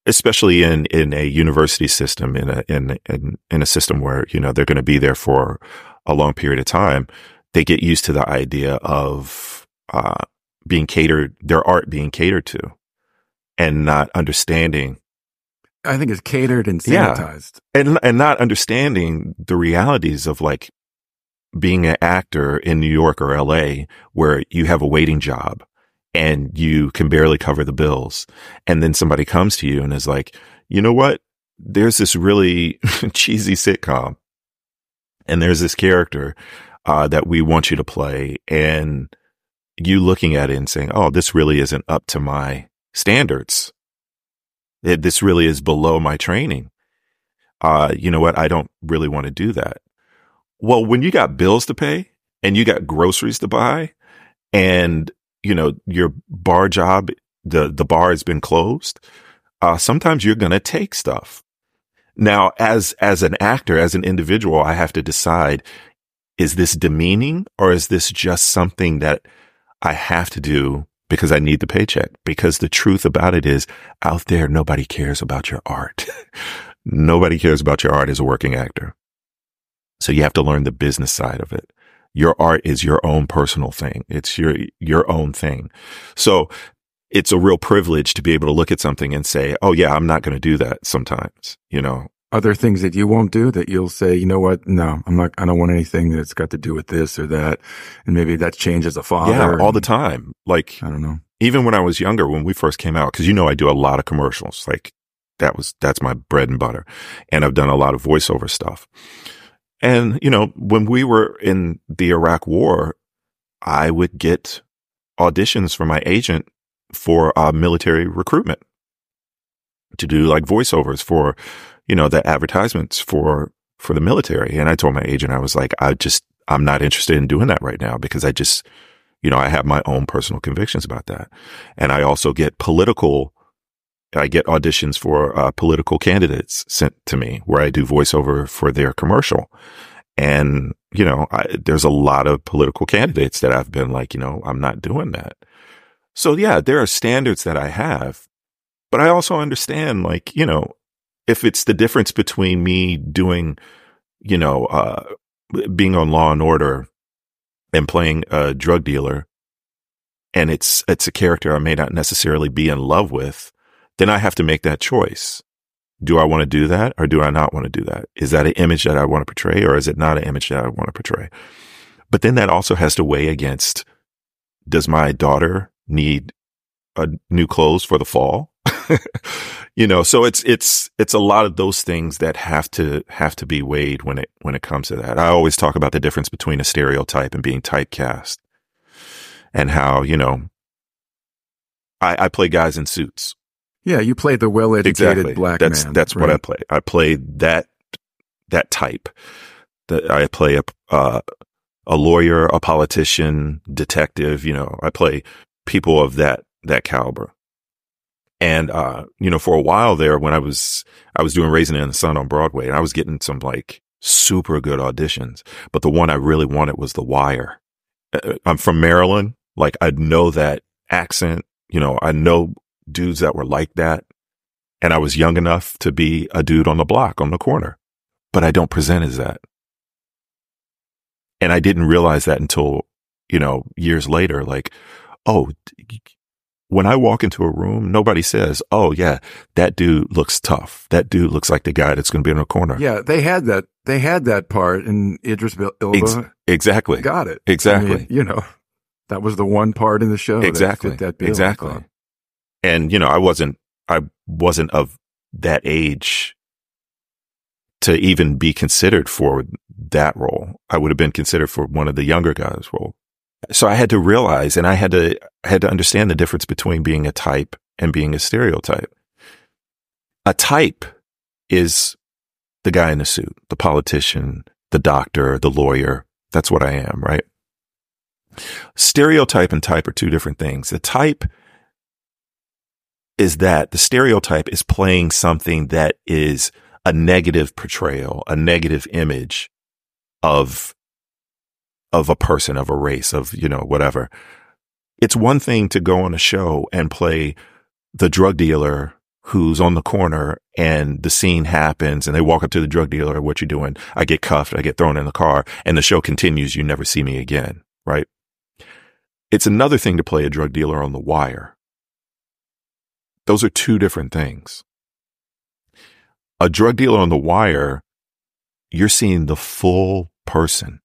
especially in in a university system in a in in, in a system where you know they're going to be there for a long period of time they get used to the idea of uh, being catered their art being catered to and not understanding I think it's catered and sanitized. Yeah. And and not understanding the realities of like being an actor in New York or LA where you have a waiting job and you can barely cover the bills. And then somebody comes to you and is like, you know what? There's this really cheesy sitcom and there's this character uh, that we want you to play. And you looking at it and saying, oh, this really isn't up to my standards. It, this really is below my training. Uh, you know what? I don't really want to do that. Well, when you got bills to pay and you got groceries to buy and, you know, your bar job, the, the bar has been closed. Uh, sometimes you're going to take stuff. Now, as, as an actor, as an individual, I have to decide, is this demeaning or is this just something that I have to do because I need the paycheck? Because the truth about it is out there, nobody cares about your art. nobody cares about your art as a working actor. So you have to learn the business side of it. Your art is your own personal thing. It's your, your own thing. So it's a real privilege to be able to look at something and say, Oh yeah, I'm not going to do that sometimes, you know, Are there things that you won't do that you'll say, you know what? No, I'm not, I don't want anything that's got to do with this or that. And maybe that's changed as a father. yeah, all the time. Like I don't know. even when I was younger, when we first came out, cause you know, I do a lot of commercials. Like that was, that's my bread and butter. And I've done a lot of voiceover stuff. And, you know, when we were in the Iraq war, I would get auditions from my agent for uh, military recruitment to do like voiceovers for, you know, the advertisements for, for the military. And I told my agent, I was like, I just, I'm not interested in doing that right now because I just, you know, I have my own personal convictions about that. And I also get political, I get auditions for uh, political candidates sent to me where I do voiceover for their commercial. And, you know, I, there's a lot of political candidates that I've been like, you know, I'm not doing that. So yeah, there are standards that I have, but I also understand like, you know, if it's the difference between me doing, you know, uh, being on law and order and playing a drug dealer and it's, it's a character I may not necessarily be in love with, then I have to make that choice. Do I want to do that or do I not want to do that? Is that an image that I want to portray or is it not an image that I want to portray? But then that also has to weigh against, does my daughter need a new clothes for the fall? you know, so it's, it's, it's a lot of those things that have to, have to be weighed when it, when it comes to that. I always talk about the difference between a stereotype and being typecast and how, you know, I, I play guys in suits. Yeah, you played the well-educated Exactly. black that's, man. That's what I play. I play that, that type. That I play a, uh, a lawyer, a politician, detective, you know, I play people of that, that caliber. And, uh, you know, for a while there when I was, I was doing Raisin in the Sun on Broadway and I was getting some like super good auditions, but the one I really wanted was The Wire. Uh, I'm from Maryland. Like I know that accent, you know, I know dudes that were like that. And I was young enough to be a dude on the block on the corner, but I don't present as that. And I didn't realize that until, you know, years later, like, oh, when I walk into a room, nobody says, oh yeah, that dude looks tough. That dude looks like the guy that's going to be in the corner. Yeah, they had that. They had that part in Idris Elba. Ex- exactly. Got it. Exactly. I mean, you know, that was the one part in the show. exactly. That that exactly. And, you know, I wasn't, I wasn't of that age to even be considered for that role. I would have been considered for one of the younger guys' role. So I had to realize and I had to, I had to understand the difference between being a type and being a stereotype. A type is the guy in the suit, the politician, the doctor, the lawyer. That's what I am, right? Stereotype and type are two different things. The type is that the stereotype is playing something that is a negative portrayal, a negative image of, of a person, of a race, of, you know, whatever. It's one thing to go on a show and play the drug dealer who's on the corner and the scene happens and they walk up to the drug dealer. What you doing? I get cuffed. I get thrown in the car and the show continues. You never see me again. Right. It's another thing to play a drug dealer on the wire. Those are two different things. A drug dealer on the wire, you're seeing the full person.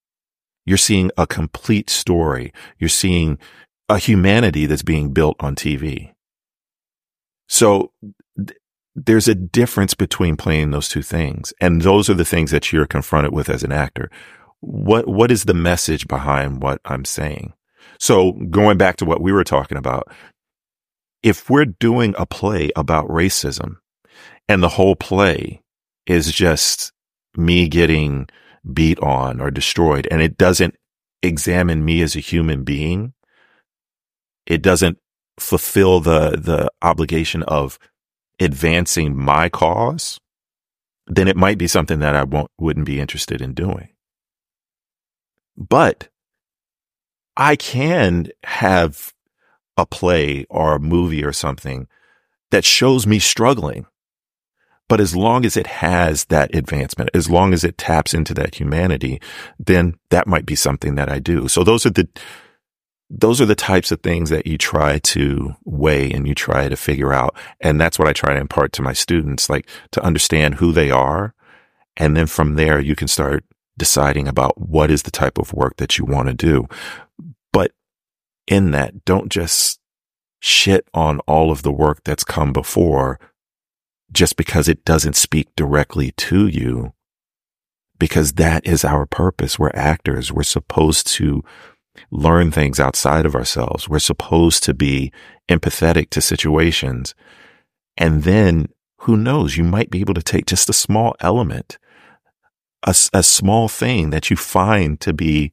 You're seeing a complete story. You're seeing a humanity that's being built on TV. So th- there's a difference between playing those two things. And those are the things that you're confronted with as an actor. What, what is the message behind what I'm saying? So going back to what we were talking about, if we're doing a play about racism and the whole play is just me getting beat on or destroyed and it doesn't examine me as a human being, it doesn't fulfill the, the obligation of advancing my cause, then it might be something that I won't, wouldn't be interested in doing. But I can have a play or a movie or something that shows me struggling. But as long as it has that advancement, as long as it taps into that humanity, then that might be something that I do. So those are the, those are the types of things that you try to weigh and you try to figure out. And that's what I try to impart to my students, like to understand who they are. And then from there, you can start deciding about what is the type of work that you want to do. But in that, don't just shit on all of the work that's come before just because it doesn't speak directly to you. Because that is our purpose. We're actors. We're supposed to learn things outside of ourselves. We're supposed to be empathetic to situations. And then who knows, you might be able to take just a small element, a, a small thing that you find to be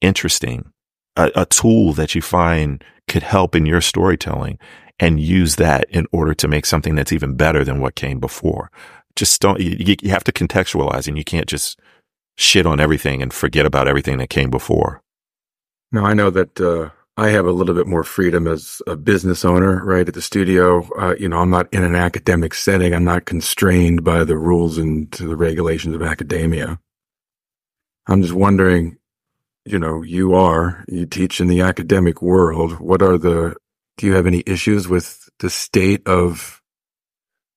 interesting, a, a tool that you find could help in your storytelling and use that in order to make something that's even better than what came before. Just don't, you, you have to contextualize and you can't just shit on everything and forget about everything that came before. Now I know that uh, I have a little bit more freedom as a business owner, right at the studio. Uh, you know, I'm not in an academic setting. I'm not constrained by the rules and the regulations of academia. I'm just wondering, you know, you are you teach in the academic world. What are the? Do you have any issues with the state of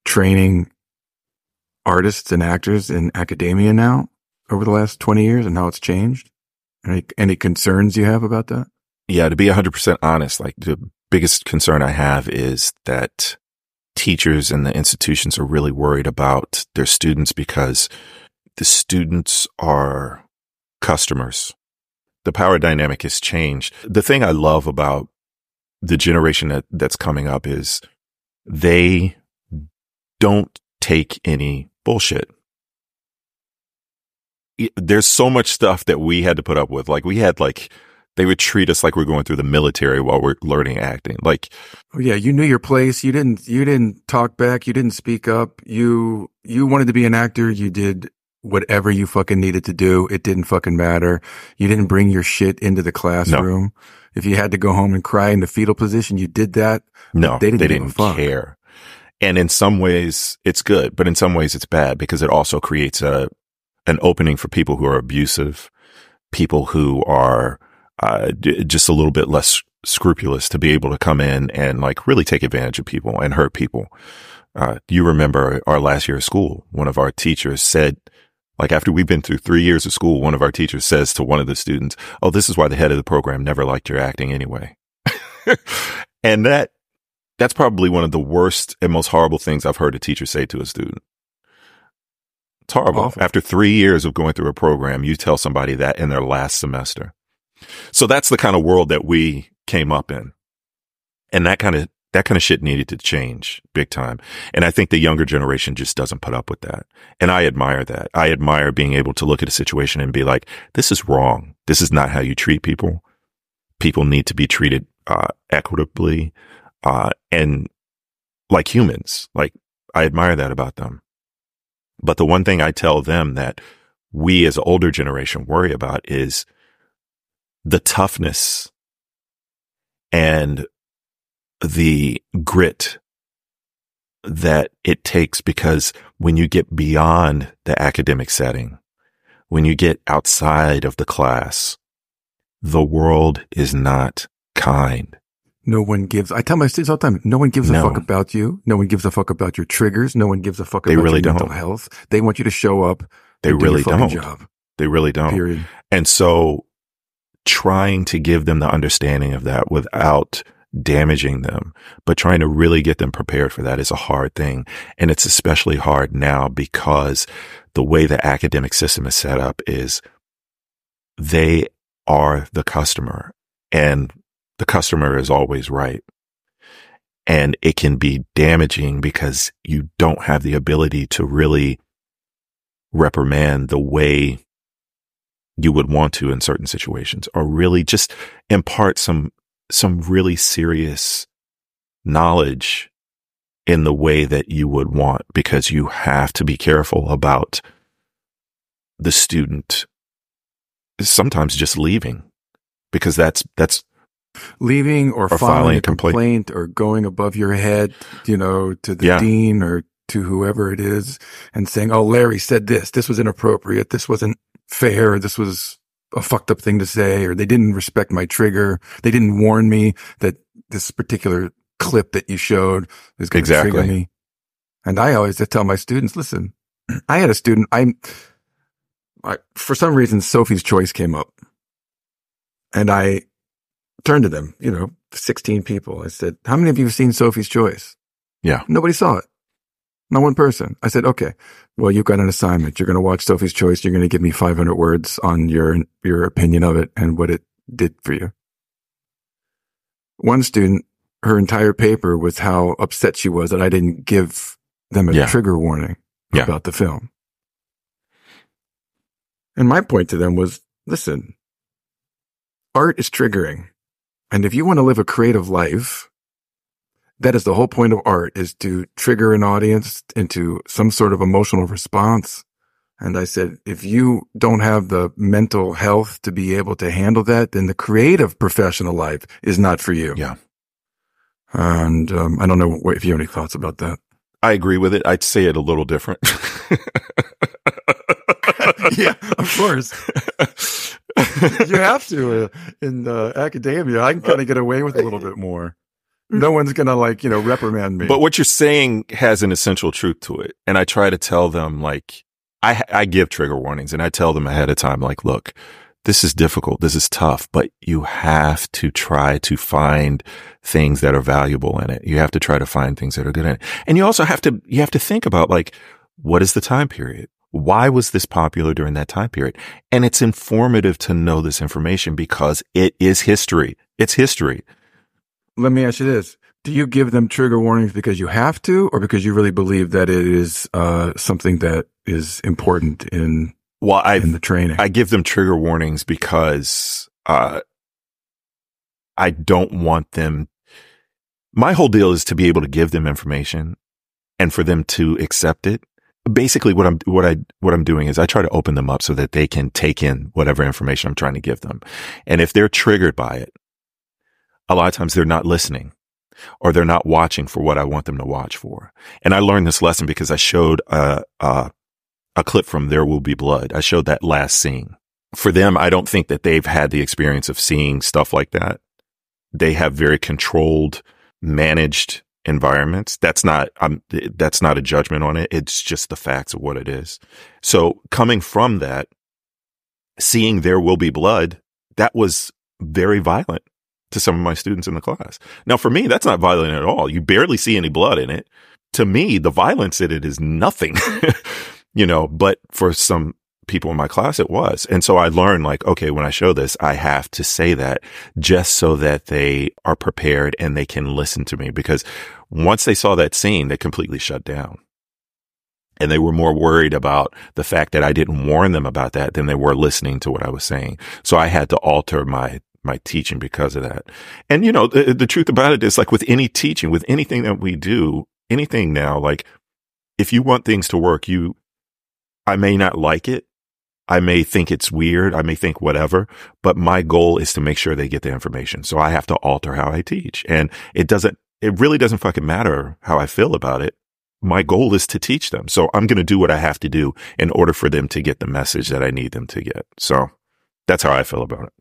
training artists and actors in academia now over the last 20 years and how it's changed? Any, any concerns you have about that? Yeah, to be 100% honest, like the biggest concern I have is that teachers and the institutions are really worried about their students because the students are customers. The power dynamic has changed. The thing I love about the generation that, that's coming up is they don't take any bullshit. There's so much stuff that we had to put up with. Like we had like, they would treat us like we're going through the military while we're learning acting. Like, oh, yeah, you knew your place. You didn't, you didn't talk back. You didn't speak up. You, you wanted to be an actor. You did whatever you fucking needed to do. It didn't fucking matter. You didn't bring your shit into the classroom. No. If you had to go home and cry in the fetal position, you did that. No, they didn't, they didn't care. And in some ways it's good, but in some ways it's bad because it also creates a, an opening for people who are abusive, people who are, uh, just a little bit less scrupulous to be able to come in and like really take advantage of people and hurt people. Uh, you remember our last year of school, one of our teachers said, like after we've been through three years of school, one of our teachers says to one of the students, Oh, this is why the head of the program never liked your acting anyway. and that, that's probably one of the worst and most horrible things I've heard a teacher say to a student. It's horrible. Awful. After three years of going through a program, you tell somebody that in their last semester. So that's the kind of world that we came up in. And that kind of that kind of shit needed to change big time. And I think the younger generation just doesn't put up with that. And I admire that. I admire being able to look at a situation and be like, this is wrong. This is not how you treat people. People need to be treated, uh, equitably, uh, and like humans. Like I admire that about them. But the one thing I tell them that we as older generation worry about is the toughness and the grit that it takes because when you get beyond the academic setting, when you get outside of the class, the world is not kind. No one gives. I tell my students all the time. No one gives no. a fuck about you. No one gives a fuck about your triggers. No one gives a fuck they about really your don't. mental health. They want you to show up. They really do don't. Job. They really don't. Period. And so, trying to give them the understanding of that without damaging them, but trying to really get them prepared for that is a hard thing. And it's especially hard now because the way the academic system is set up is they are the customer and the customer is always right. And it can be damaging because you don't have the ability to really reprimand the way you would want to in certain situations or really just impart some some really serious knowledge in the way that you would want because you have to be careful about the student sometimes just leaving because that's that's leaving or, or filing, filing, a complaint. complaint. or going above your head, you know, to the yeah. dean or to whoever it is and saying, "Oh, Larry said this. This was inappropriate. This wasn't fair. This was a fucked up thing to say, or they didn't respect my trigger. They didn't warn me that this particular clip that you showed is going to exactly. trigger me. And I always tell my students, listen, I had a student, I, I, for some reason, Sophie's Choice came up and I turned to them, you know, 16 people. I said, how many of you have seen Sophie's Choice? Yeah. Nobody saw it. Not one person. I said, okay, well, you've got an assignment. You're going to watch Sophie's Choice. You're going to give me 500 words on your, your opinion of it and what it did for you. One student, her entire paper was how upset she was that I didn't give them a yeah. trigger warning yeah. about the film. And my point to them was, listen, art is triggering. And if you want to live a creative life, that is the whole point of art is to trigger an audience into some sort of emotional response. And I said, if you don't have the mental health to be able to handle that, then the creative professional life is not for you. Yeah. And um, I don't know if you have any thoughts about that. I agree with it. I'd say it a little different. yeah, of course. you have to uh, in uh, academia. I can kind of get away with a little bit more Mm. no one's gonna like you know reprimand me. But what you're saying has an essential truth to it, and I try to tell them like I I give trigger warnings, and I tell them ahead of time like, look, this is difficult. This is tough, but you have to try to find things that are valuable in it. You have to try to find things that are good in it. And you also have to, you have to think about like, what is the time period? Why was this popular during that time period? And it's informative to know this information because it is history. It's history. Let me ask you this. Do you give them trigger warnings because you have to or because you really believe that it is uh, something that is important in well, I, in the training? I give them trigger warnings because uh, I don't want them. My whole deal is to be able to give them information and for them to accept it basically what I'm, what I, what I'm doing is I try to open them up so that they can take in whatever information I'm trying to give them. And if they're triggered by it, a lot of times they're not listening or they're not watching for what I want them to watch for. And I learned this lesson because I showed a, a, a clip from There Will Be Blood. I showed that last scene. For them, I don't think that they've had the experience of seeing stuff like that. They have very controlled, managed environments. That's not, I'm, that's not a judgment on it. It's just the facts of what it is. So coming from that, seeing there will be blood, that was very violent to some of my students in the class. Now for me, that's not violent at all. You barely see any blood in it. To me, the violence in it is nothing, you know, but for some people in my class, it was. And so I learned like, okay, when I show this, I have to say that just so that they are prepared and they can listen to me because once they saw that scene, they completely shut down. And they were more worried about the fact that I didn't warn them about that than they were listening to what I was saying. So I had to alter my my teaching because of that. And you know, the, the truth about it is like with any teaching, with anything that we do, anything now, like if you want things to work, you, I may not like it, I may think it's weird. I may think whatever, but my goal is to make sure they get the information. So I have to alter how I teach. And it doesn't, it really doesn't fucking matter how I feel about it. My goal is to teach them. So I'm going to do what I have to do in order for them to get the message that I need them to get. So that's how I feel about it.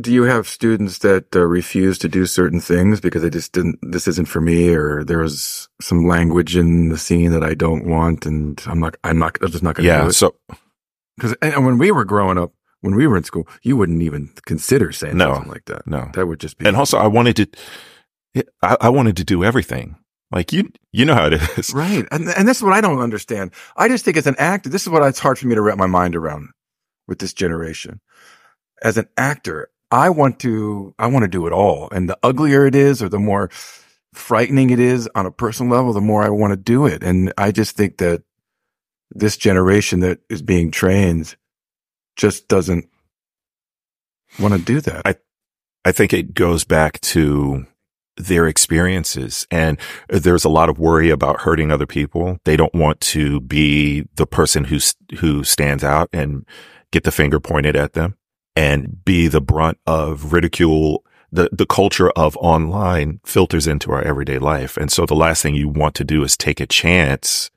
Do you have students that uh, refuse to do certain things because they just didn't, this isn't for me, or there's some language in the scene that I don't want, and I'm not, I'm not, I'm just not going to yeah, do it? So Because and when we were growing up, when we were in school, you wouldn't even consider saying No. something like that. no. That would just be And also I wanted to, I, I wanted to do everything. Like you, you know how it is. right. And and this is what I don't understand. I just think as an actor, this is what it's hard for me to wrap my mind around with this generation. As an actor, I want to I want to do it all, and the uglier it is, or the more frightening it is on a personal level, the more I want to do it. And I just think that this generation that is being trained just doesn't want to do that. I- I think it goes back to their experiences and there's a lot of worry about hurting other people. They don't want to be the person who, who stands out and get the finger pointed at them and be the brunt of ridicule. The, the culture of online filters into our everyday life. And so the last thing you want to do is take a chance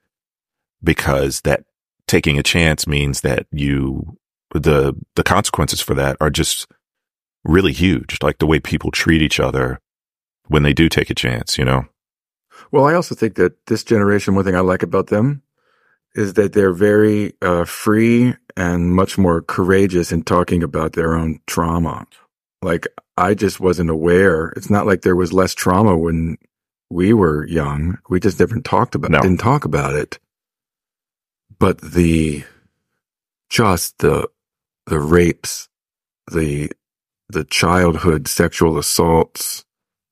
because that taking a chance means that you, the, the consequences for that are just really huge. Like the way people treat each other when they do take a chance, you know? Well, I also think that this generation, one thing I like about them is that they're very uh, free and much more courageous in talking about their own trauma. Like, I just wasn't aware. It's not like there was less trauma when we were young. We just never talked about No. didn't talk about it. But the just the the rapes, the the childhood sexual assaults,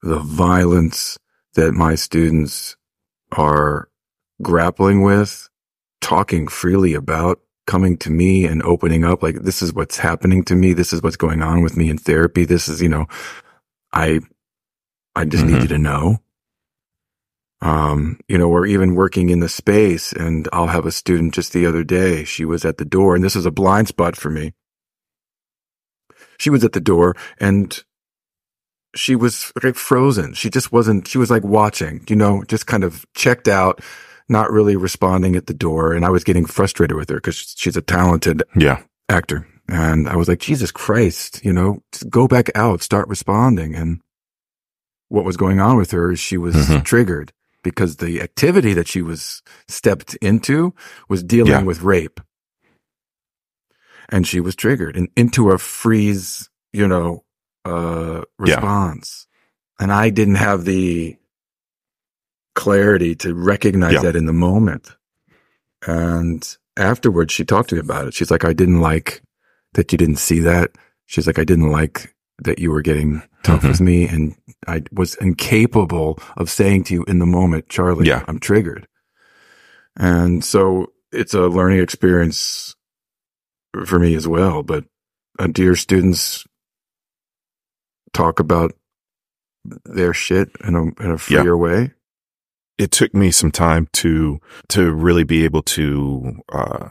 the violence that my students are grappling with, talking freely about, coming to me and opening up like this is what's happening to me, this is what's going on with me in therapy, this is, you know, I I just need Mhm. you to know. Um, you know, we're even working in the space and I'll have a student just the other day, she was at the door and this is a blind spot for me. She was at the door and she was like frozen. She just wasn't, she was like watching, you know, just kind of checked out, not really responding at the door. And I was getting frustrated with her because she's a talented Yeah. actor. And I was like, Jesus Christ, you know, just go back out, start responding. And what was going on with her is she was Mhm. triggered because the activity that she was stepped into was dealing Yeah. with rape. and she was triggered and into a freeze, you know, uh, response. Yeah. And I didn't have the clarity to recognize yeah. that in the moment. And afterwards, she talked to me about it. She's like, I didn't like that you didn't see that. She's like, I didn't like that you were getting tough mm-hmm. with me. And I was incapable of saying to you in the moment, Charlie, yeah. I'm triggered. And so it's a learning experience for me as well. But uh, do your students talk about their shit in a, in a freer yeah. way? It took me some time to, to really be able to, uh,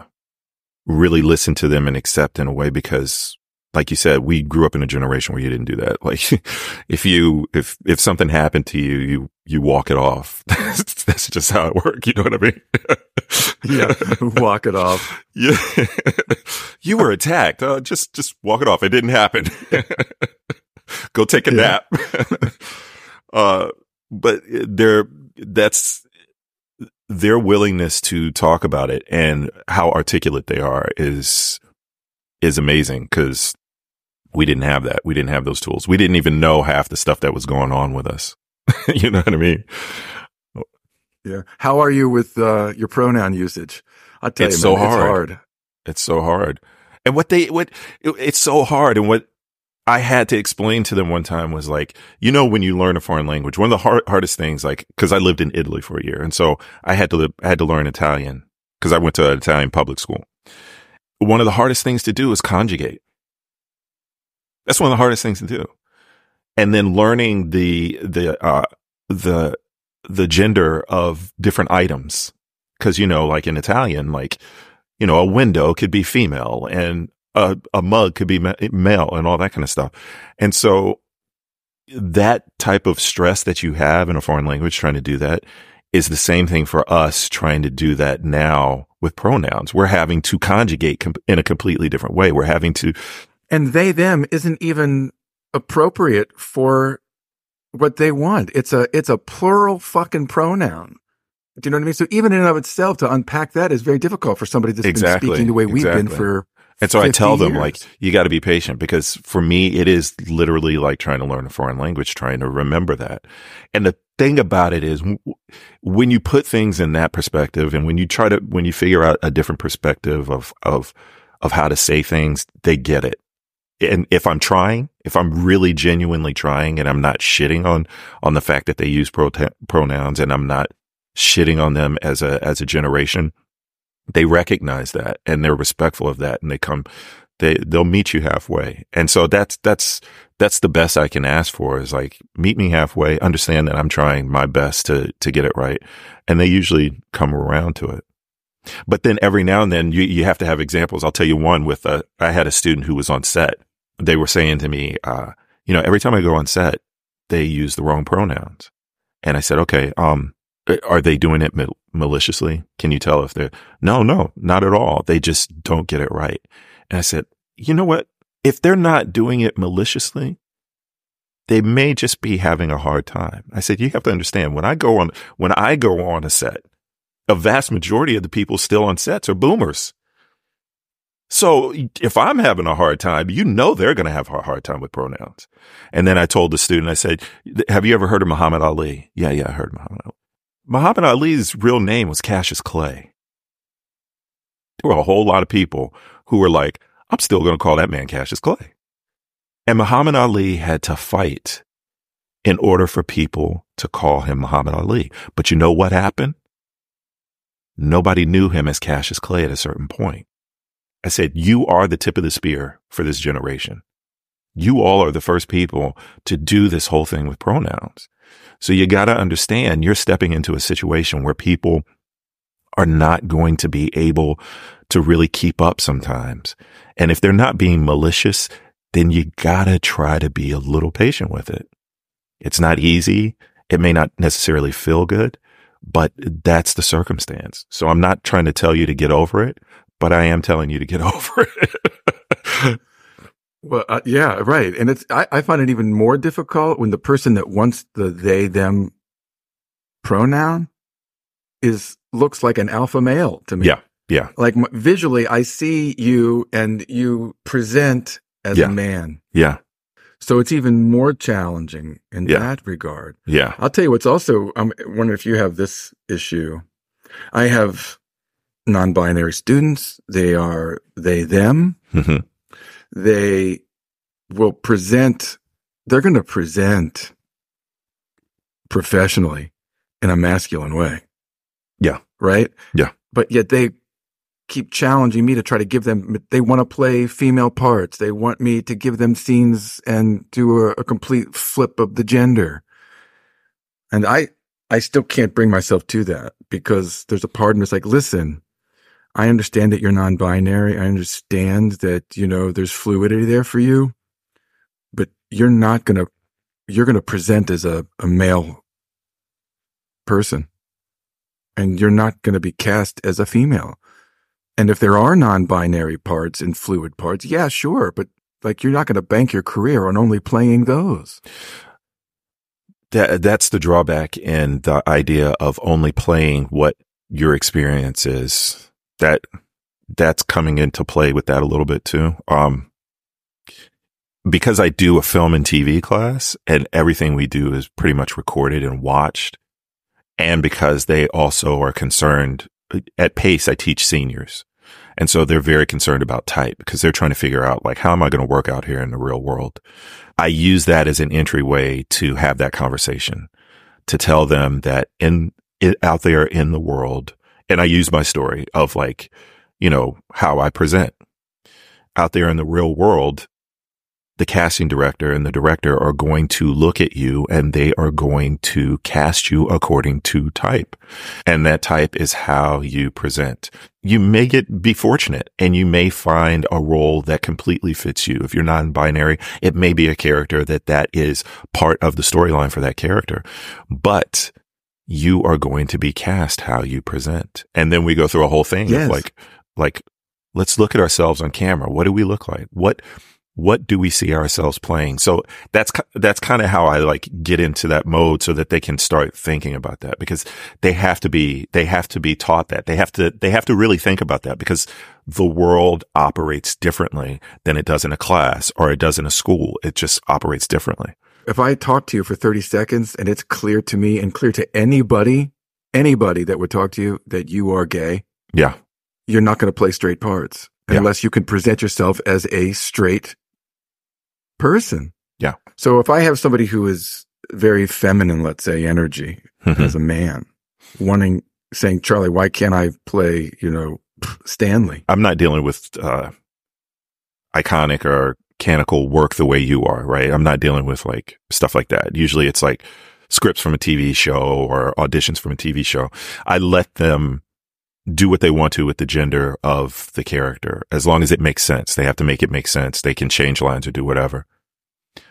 really listen to them and accept in a way because like you said, we grew up in a generation where you didn't do that. Like if you, if, if something happened to you, you, you walk it off. That's just how it works. You know what I mean? yeah. Walk it off. Yeah. you were attacked. Uh, just, just walk it off. It didn't happen. Go take a yeah. nap. uh, but there, that's their willingness to talk about it and how articulate they are is, is amazing because we didn't have that. We didn't have those tools. We didn't even know half the stuff that was going on with us. you know what I mean? Yeah. How are you with uh, your pronoun usage? I tell you, it's you, so hard. It's hard. It's so hard. And what they what it, it's so hard. And what I had to explain to them one time was like, you know, when you learn a foreign language, one of the hard, hardest things, like, because I lived in Italy for a year, and so I had to I had to learn Italian because I went to an Italian public school. One of the hardest things to do is conjugate. That's one of the hardest things to do. And then learning the, the, uh, the, the gender of different items. Cause, you know, like in Italian, like, you know, a window could be female and a, a mug could be ma- male and all that kind of stuff. And so that type of stress that you have in a foreign language trying to do that is the same thing for us trying to do that now with pronouns. We're having to conjugate com- in a completely different way. We're having to and they them isn't even appropriate for what they want. It's a it's a plural fucking pronoun. Do you know what I mean? So even in and of itself, to unpack that is very difficult for somebody that's exactly. been speaking the way we've exactly. been for. And so I tell them like, you got to be patient because for me, it is literally like trying to learn a foreign language, trying to remember that. And the thing about it is when you put things in that perspective and when you try to, when you figure out a different perspective of, of, of how to say things, they get it and if I'm trying, if I'm really genuinely trying and I'm not shitting on, on the fact that they use pro- pronouns and I'm not shitting on them as a, as a generation, they recognize that and they're respectful of that and they come, they, they'll meet you halfway. And so that's, that's, that's the best I can ask for is like, meet me halfway, understand that I'm trying my best to, to get it right. And they usually come around to it. But then every now and then you, you have to have examples. I'll tell you one with a, I had a student who was on set. They were saying to me, uh, you know, every time I go on set, they use the wrong pronouns. And I said, okay, um, are they doing it maliciously? Can you tell if they're, no, no, not at all. They just don't get it right. And I said, you know what? If they're not doing it maliciously, they may just be having a hard time. I said, you have to understand when I go on, when I go on a set, a vast majority of the people still on sets are boomers. So if I'm having a hard time, you know they're going to have a hard time with pronouns. And then I told the student, I said, have you ever heard of Muhammad Ali? Yeah, yeah, I heard Muhammad Ali. Muhammad Ali's real name was Cassius Clay. There were a whole lot of people who were like, I'm still going to call that man Cassius Clay. And Muhammad Ali had to fight in order for people to call him Muhammad Ali. But you know what happened? Nobody knew him as Cassius Clay at a certain point. I said, you are the tip of the spear for this generation. You all are the first people to do this whole thing with pronouns. So you got to understand you're stepping into a situation where people are not going to be able to really keep up sometimes. And if they're not being malicious, then you gotta try to be a little patient with it. It's not easy. It may not necessarily feel good, but that's the circumstance. So I'm not trying to tell you to get over it, but I am telling you to get over it. Well, uh, yeah, right. And it's, I, I find it even more difficult when the person that wants the they, them pronoun is, looks like an alpha male to me. Yeah. Yeah. Like m- visually, I see you and you present as Yeah. a man. Yeah. So it's even more challenging in Yeah. that regard. Yeah. I'll tell you what's also, I'm wondering if you have this issue. I have non-binary students. They are they, them. hmm They will present, they're going to present professionally in a masculine way. Yeah. Right? Yeah. But yet they keep challenging me to try to give them, they want to play female parts. They want me to give them scenes and do a, a complete flip of the gender. And I, I still can't bring myself to that because there's a part of me that's like, listen, I understand that you're non-binary. I understand that, you know, there's fluidity there for you, but you're not going to, you're going to present as a, a male person and you're not going to be cast as a female. And if there are non-binary parts and fluid parts, yeah, sure. But like, you're not going to bank your career on only playing those. That, that's the drawback in the idea of only playing what your experience is. That, that's coming into play with that a little bit too. Um, because I do a film and TV class and everything we do is pretty much recorded and watched. And because they also are concerned at Pace, I teach seniors. And so they're very concerned about type because they're trying to figure out like, how am I going to work out here in the real world? I use that as an entryway to have that conversation, to tell them that in out there in the world, and I use my story of like, you know, how I present out there in the real world. The casting director and the director are going to look at you and they are going to cast you according to type. And that type is how you present. You may get, be fortunate and you may find a role that completely fits you. If you're non-binary, it may be a character that that is part of the storyline for that character, but you are going to be cast how you present. And then we go through a whole thing Yes. of like, like, let's look at ourselves on camera. What do we look like? What, what do we see ourselves playing? So that's, that's kind of how I like get into that mode so that they can start thinking about that because they have to be, they have to be taught that. They have to, they have to really think about that because the world operates differently than it does in a class or it does in a school. It just operates differently. If I talk to you for 30 seconds and it's clear to me and clear to anybody, anybody that would talk to you that you are gay, Yeah. you're not going to play straight parts Yeah. unless you can present yourself as a straight person. Yeah. So if I have somebody who is very feminine, let's say energy Mhm. as a man, wanting, saying, Charlie, why can't I play, you know, Stanley? I'm not dealing with uh, iconic or canonical work the way you are, right? I'm not dealing with like stuff like that. Usually it's like scripts from a TV show or auditions from a TV show. I let them do what they want to with the gender of the character as long as it makes sense. They have to make it make sense. They can change lines or do whatever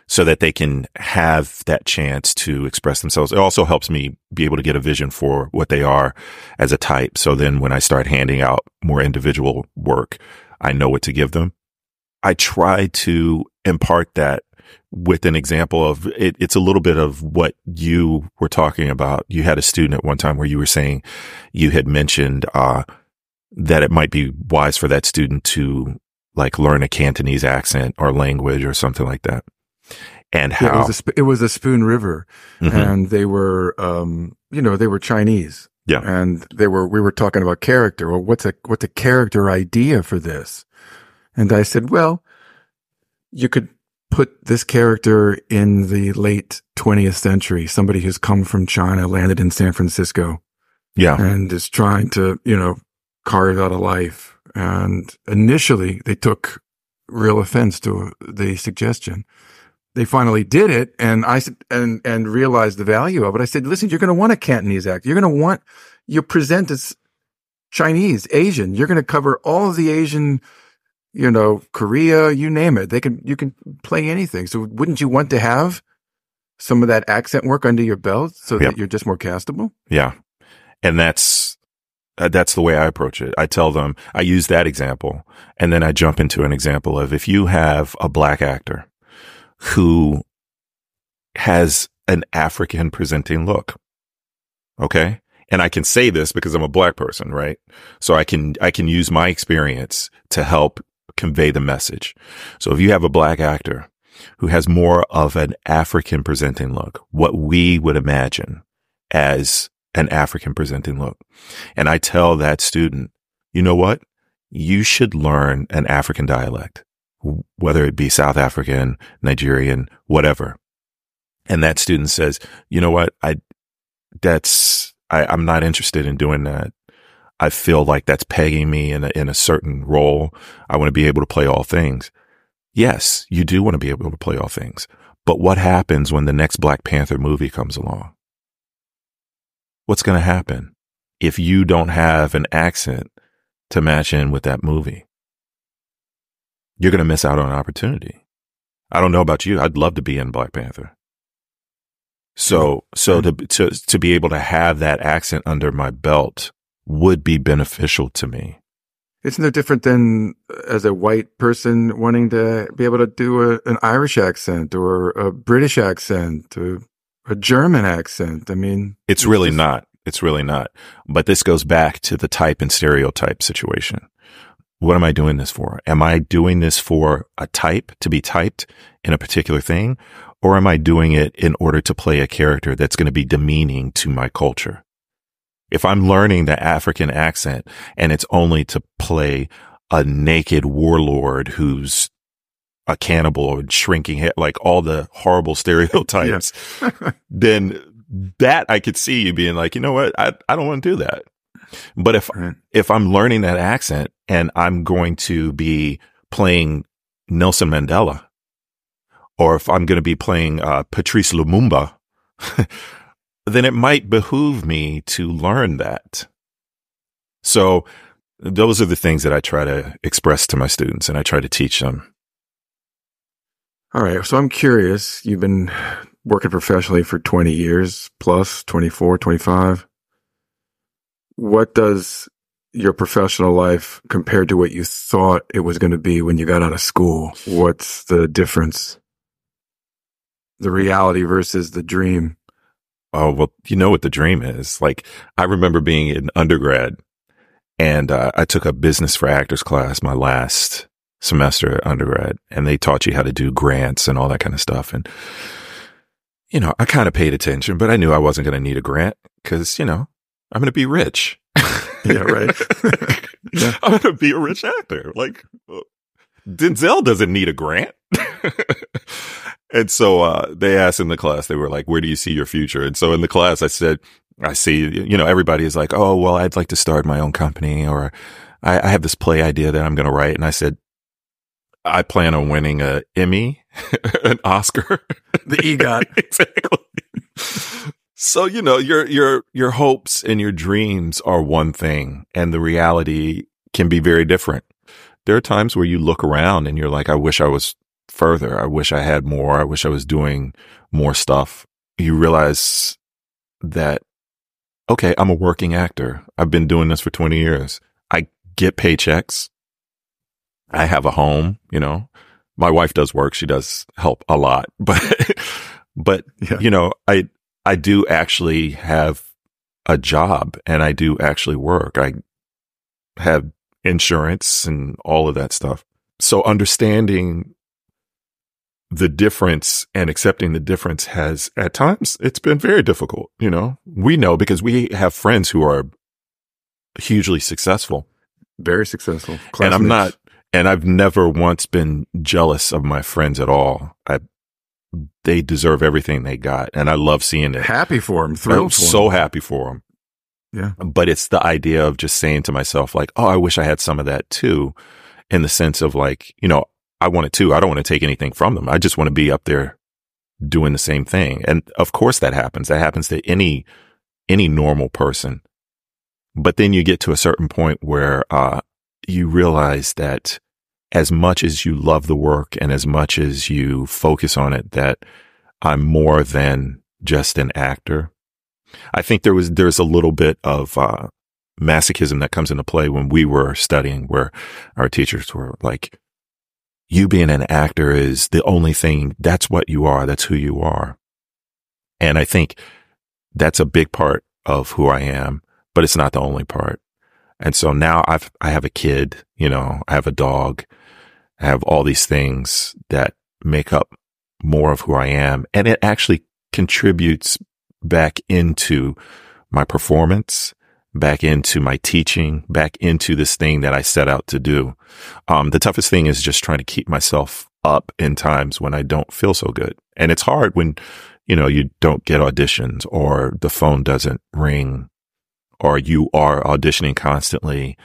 so that they can have that chance to express themselves. It also helps me be able to get a vision for what they are as a type. So then when I start handing out more individual work, I know what to give them. I try to impart that with an example of it. It's a little bit of what you were talking about. You had a student at one time where you were saying you had mentioned, uh, that it might be wise for that student to like learn a Cantonese accent or language or something like that. And Yeah, it how, was a, sp- it was a Spoon River Mhm. and they were, um, you know, they were Chinese. Yeah. And they were, we were talking about character. Well, what's a, what's a character idea for this? And I said, well, you could put this character in the late 20th century, somebody who's come from China, landed in San Francisco yeah, and is trying to, you know, carve out a life. And initially they took real offense to the suggestion. They finally did it and I said, and, and realized the value of it. I said, listen, you're going to want a Cantonese act. You're going to want, you present as Chinese, Asian. You're going to cover all of the Asian, you know, Korea, you name it. They can, you can play anything. So wouldn't you want to have some of that accent work under your belt so Yeah. that you're just more castable? Yeah. And that's, uh, that's the way I approach it. I tell them, I use that example and then I jump into an example of if you have a black actor who has an African presenting look. Okay. and I can say this because I'm a black person, right? So I can, I can use my experience to help convey the message. So if you have a black actor who has more of an African presenting look, what we would imagine as an African presenting look. And I tell that student, you know what? You should learn an African dialect, whether it be South African, Nigerian, whatever. And that student says, you know what? I, that's, I, I'm not interested in doing that. I feel like that's pegging me in a, in a certain role. I want to be able to play all things. Yes, you do want to be able to play all things. But what happens when the next Black Panther movie comes along? What's going to happen if you don't have an accent to match in with that movie? You're going to miss out on an opportunity. I don't know about you. I'd love to be in Black Panther. So, so to, to, to be able to have that accent under my belt would be beneficial to me. Isn't it different than uh, as a white person wanting to be able to do a, an Irish accent or a British accent or a German accent? I mean, it's, it's really just... not. It's really not. But this goes back to the type and stereotype situation. What am I doing this for? Am I doing this for a type to be typed in a particular thing? Or am I doing it in order to play a character that's going to be demeaning to my culture? If I'm learning the African accent and it's only to play a naked warlord who's a cannibal or shrinking head, like all the horrible stereotypes, then that I could see you being like, you know what? I, I don't want to do that. But if, right. if I'm learning that accent and I'm going to be playing Nelson Mandela, or if I'm going to be playing uh, Patrice Lumumba, then it might behoove me to learn that. So those are the things that I try to express to my students and I try to teach them. All right. So I'm curious. You've been working professionally for 20 years plus 24, 25. What does your professional life compared to what you thought it was going to be when you got out of school? What's the difference? The reality versus the dream. Oh, well, you know what the dream is. Like, I remember being in undergrad and uh, I took a business for actors class my last semester at undergrad and they taught you how to do grants and all that kind of stuff. And, you know, I kind of paid attention, but I knew I wasn't going to need a grant because, you know, I'm going to be rich. yeah, right. yeah. I'm going to be a rich actor. Like, Denzel doesn't need a grant. And so uh, they asked in the class, they were like, "Where do you see your future?" And so in the class, I said, "I see." You know, everybody is like, "Oh, well, I'd like to start my own company," or "I, I have this play idea that I'm going to write." And I said, "I plan on winning a Emmy, an Oscar, the EGOT." exactly. So you know, your your your hopes and your dreams are one thing, and the reality can be very different. There are times where you look around and you're like, "I wish I was further. I wish I had more. I wish I was doing more stuff. You realize that, okay, I'm a working actor. I've been doing this for 20 years. I get paychecks. I have a home, you know, my wife does work. She does help a lot, but, but, yeah. you know, I, I do actually have a job and I do actually work. I have insurance and all of that stuff. So understanding the difference and accepting the difference has at times it's been very difficult. You know, we know because we have friends who are hugely successful, very successful. And I'm not, and I've never once been jealous of my friends at all. I, they deserve everything they got. And I love seeing it. Happy for them. Thrilled I'm so happy for them. Yeah. But it's the idea of just saying to myself, like, oh, I wish I had some of that too. In the sense of like, you know, I want it too. I don't want to take anything from them. I just want to be up there doing the same thing. And of course that happens. That happens to any, any normal person. But then you get to a certain point where, uh, you realize that as much as you love the work and as much as you focus on it, that I'm more than just an actor. I think there was, there's a little bit of, uh, masochism that comes into play when we were studying where our teachers were like, you being an actor is the only thing. That's what you are. That's who you are. And I think that's a big part of who I am, but it's not the only part. And so now I've, I have a kid, you know, I have a dog, I have all these things that make up more of who I am. And it actually contributes back into my performance, back into my teaching, back into this thing that I set out to do. Um, the toughest thing is just trying to keep myself up in times when I don't feel so good. And it's hard when, you know, you don't get auditions or the phone doesn't ring or you are auditioning constantly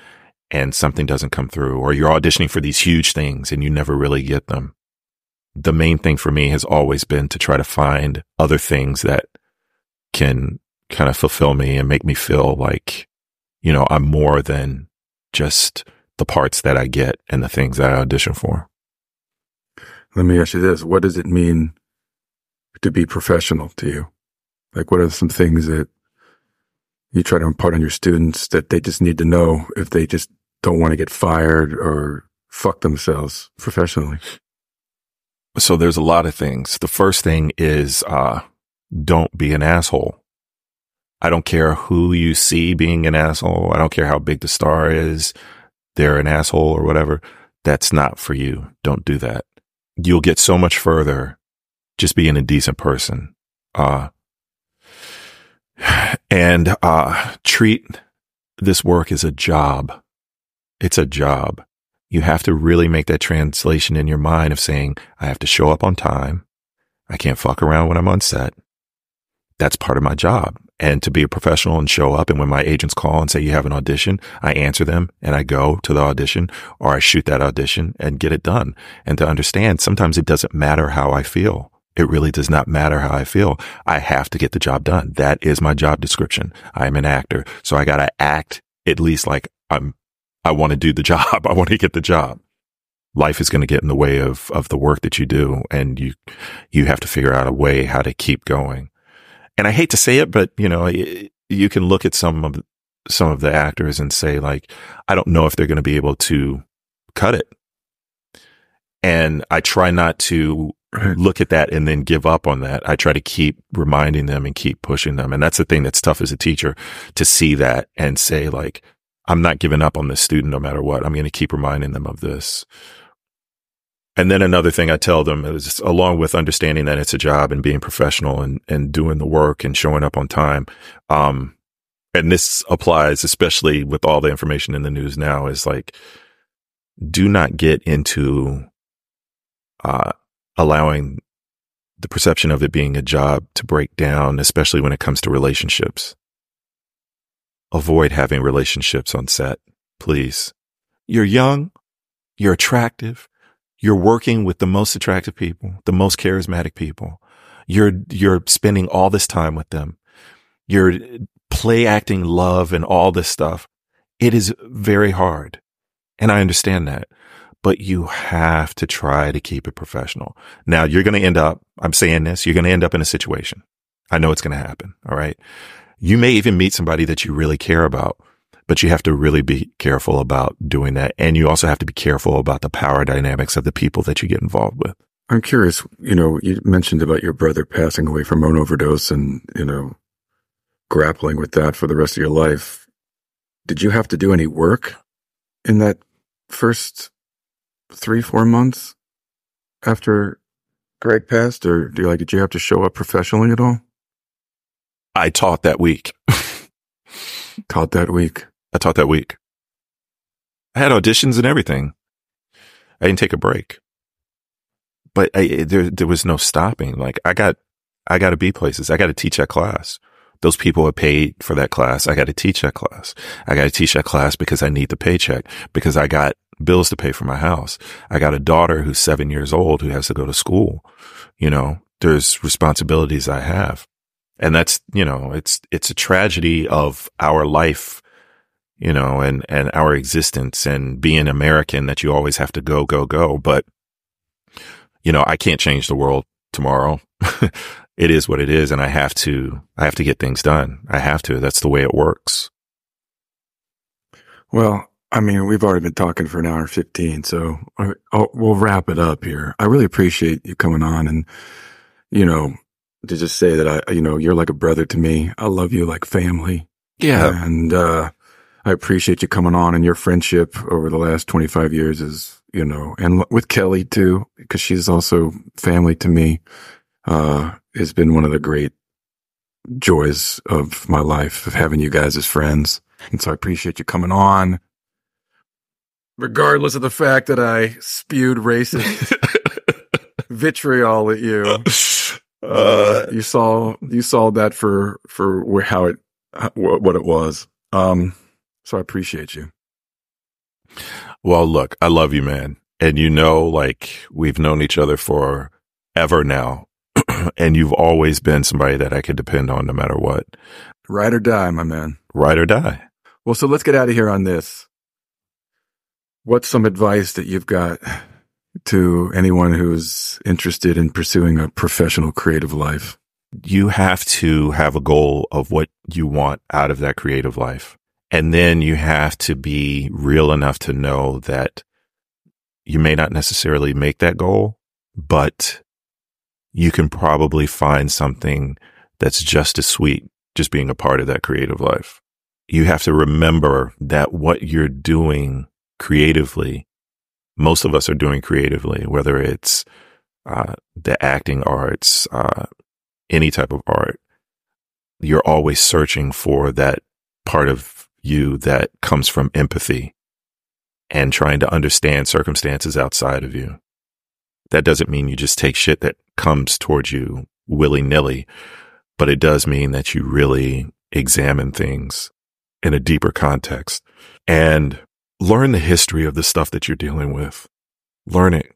and something doesn't come through or you're auditioning for these huge things and you never really get them. The main thing for me has always been to try to find other things that can kind of fulfill me and make me feel like, you know, I'm more than just the parts that I get and the things that I audition for. Let me ask you this. What does it mean to be professional to you? Like, what are some things that you try to impart on your students that they just need to know if they just don't want to get fired or fuck themselves professionally? So there's a lot of things. The first thing is, uh, don't be an asshole. I don't care who you see being an asshole. I don't care how big the star is. They're an asshole or whatever. That's not for you. Don't do that. You'll get so much further just being a decent person. Uh, and, uh, treat this work as a job. It's a job. You have to really make that translation in your mind of saying, I have to show up on time. I can't fuck around when I'm on set. That's part of my job. And to be a professional and show up. And when my agents call and say you have an audition, I answer them and I go to the audition or I shoot that audition and get it done. And to understand sometimes it doesn't matter how I feel. It really does not matter how I feel. I have to get the job done. That is my job description. I am an actor. So I got to act at least like I'm, I want to do the job. I want to get the job. Life is going to get in the way of, of the work that you do. And you, you have to figure out a way how to keep going. And I hate to say it, but you know, you can look at some of, some of the actors and say like, I don't know if they're going to be able to cut it. And I try not to look at that and then give up on that. I try to keep reminding them and keep pushing them. And that's the thing that's tough as a teacher to see that and say like, I'm not giving up on this student no matter what. I'm going to keep reminding them of this. And then another thing I tell them is along with understanding that it's a job and being professional and, and doing the work and showing up on time. Um, and this applies especially with all the information in the news now is like, do not get into, uh, allowing the perception of it being a job to break down, especially when it comes to relationships. Avoid having relationships on set, please. You're young. You're attractive. You're working with the most attractive people, the most charismatic people. You're, you're spending all this time with them. You're play acting love and all this stuff. It is very hard. And I understand that but you have to try to keep it professional. Now you're going to end up, I'm saying this, you're going to end up in a situation. I know it's going to happen. All right. You may even meet somebody that you really care about, but you have to really be careful about doing that. And you also have to be careful about the power dynamics of the people that you get involved with. I'm curious, you know, you mentioned about your brother passing away from an overdose and, you know, grappling with that for the rest of your life. Did you have to do any work in that first three, four months after Greg passed, or do you like, did you have to show up professionally at all? I taught that week. taught that week. I taught that week. I had auditions and everything. I didn't take a break, but I, there, there was no stopping. Like I got, I got to be places. I got to teach that class. Those people are paid for that class. I got to teach that class. I got to teach that class because I need the paycheck because I got bills to pay for my house. I got a daughter who's seven years old who has to go to school. You know, there's responsibilities I have. And that's, you know, it's, it's a tragedy of our life, you know, and, and our existence and being American that you always have to go, go, go. But, you know, I can't change the world tomorrow. it is what it is. And I have to, I have to get things done. I have to. That's the way it works. Well, I mean, we've already been talking for an hour and 15, so I'll, we'll wrap it up here. I really appreciate you coming on and, you know, to just say that I, you know, you're like a brother to me. I love you like family. Yeah. And, uh, I appreciate you coming on and your friendship over the last 25 years is, you know, and with Kelly too, because she's also family to me, uh, has been one of the great joys of my life of having you guys as friends. And so I appreciate you coming on. Regardless of the fact that I spewed racist vitriol at you. Uh, you saw you saw that for for how it what it was. Um, so I appreciate you. Well, look, I love you, man, and you know, like we've known each other for ever now, and you've always been somebody that I could depend on no matter what. Ride or die, my man. Ride or die. Well, so let's get out of here on this. What's some advice that you've got to anyone who's interested in pursuing a professional creative life? You have to have a goal of what you want out of that creative life. And then you have to be real enough to know that you may not necessarily make that goal, but you can probably find something that's just as sweet, just being a part of that creative life. You have to remember that what you're doing creatively most of us are doing creatively, whether it's uh, the acting arts, uh, any type of art. You're always searching for that part of you that comes from empathy and trying to understand circumstances outside of you. That doesn't mean you just take shit that comes towards you willy nilly, but it does mean that you really examine things in a deeper context. And learn the history of the stuff that you're dealing with. Learn it.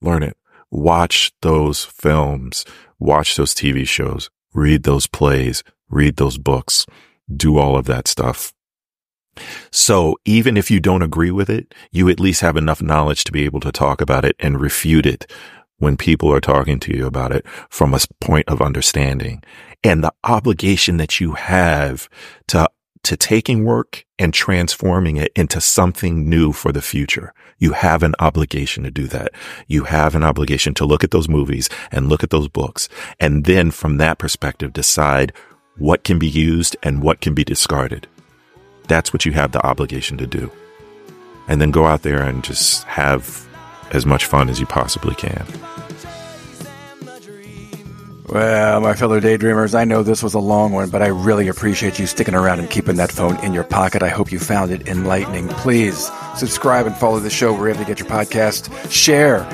Learn it. Watch those films. Watch those TV shows. Read those plays. Read those books. Do all of that stuff. So even if you don't agree with it, you at least have enough knowledge to be able to talk about it and refute it when people are talking to you about it from a point of understanding and the obligation that you have to to taking work and transforming it into something new for the future. You have an obligation to do that. You have an obligation to look at those movies and look at those books. And then from that perspective, decide what can be used and what can be discarded. That's what you have the obligation to do. And then go out there and just have as much fun as you possibly can. Well, my fellow daydreamers, I know this was a long one, but I really appreciate you sticking around and keeping that phone in your pocket. I hope you found it enlightening. Please subscribe and follow the show wherever you get your podcast. Share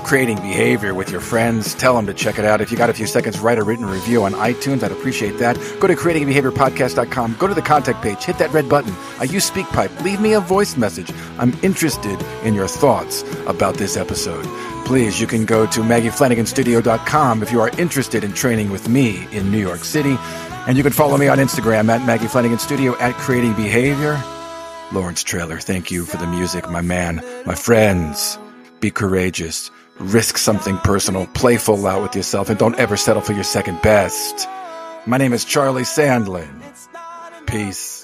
creating behavior with your friends. Tell them to check it out. If you got a few seconds, write a written review on iTunes. I'd appreciate that. Go to creatingbehaviorpodcast.com. Go to the contact page. Hit that red button. I use SpeakPipe. Leave me a voice message. I'm interested in your thoughts about this episode please, you can go to MaggieFlaniganStudio.com if you are interested in training with me in New York City. And you can follow me on Instagram at Maggie Flanigan Studio at Creating Behavior. Lawrence Trailer, thank you for the music, my man, my friends. Be courageous. Risk something personal. Play full out with yourself and don't ever settle for your second best. My name is Charlie Sandlin. Peace.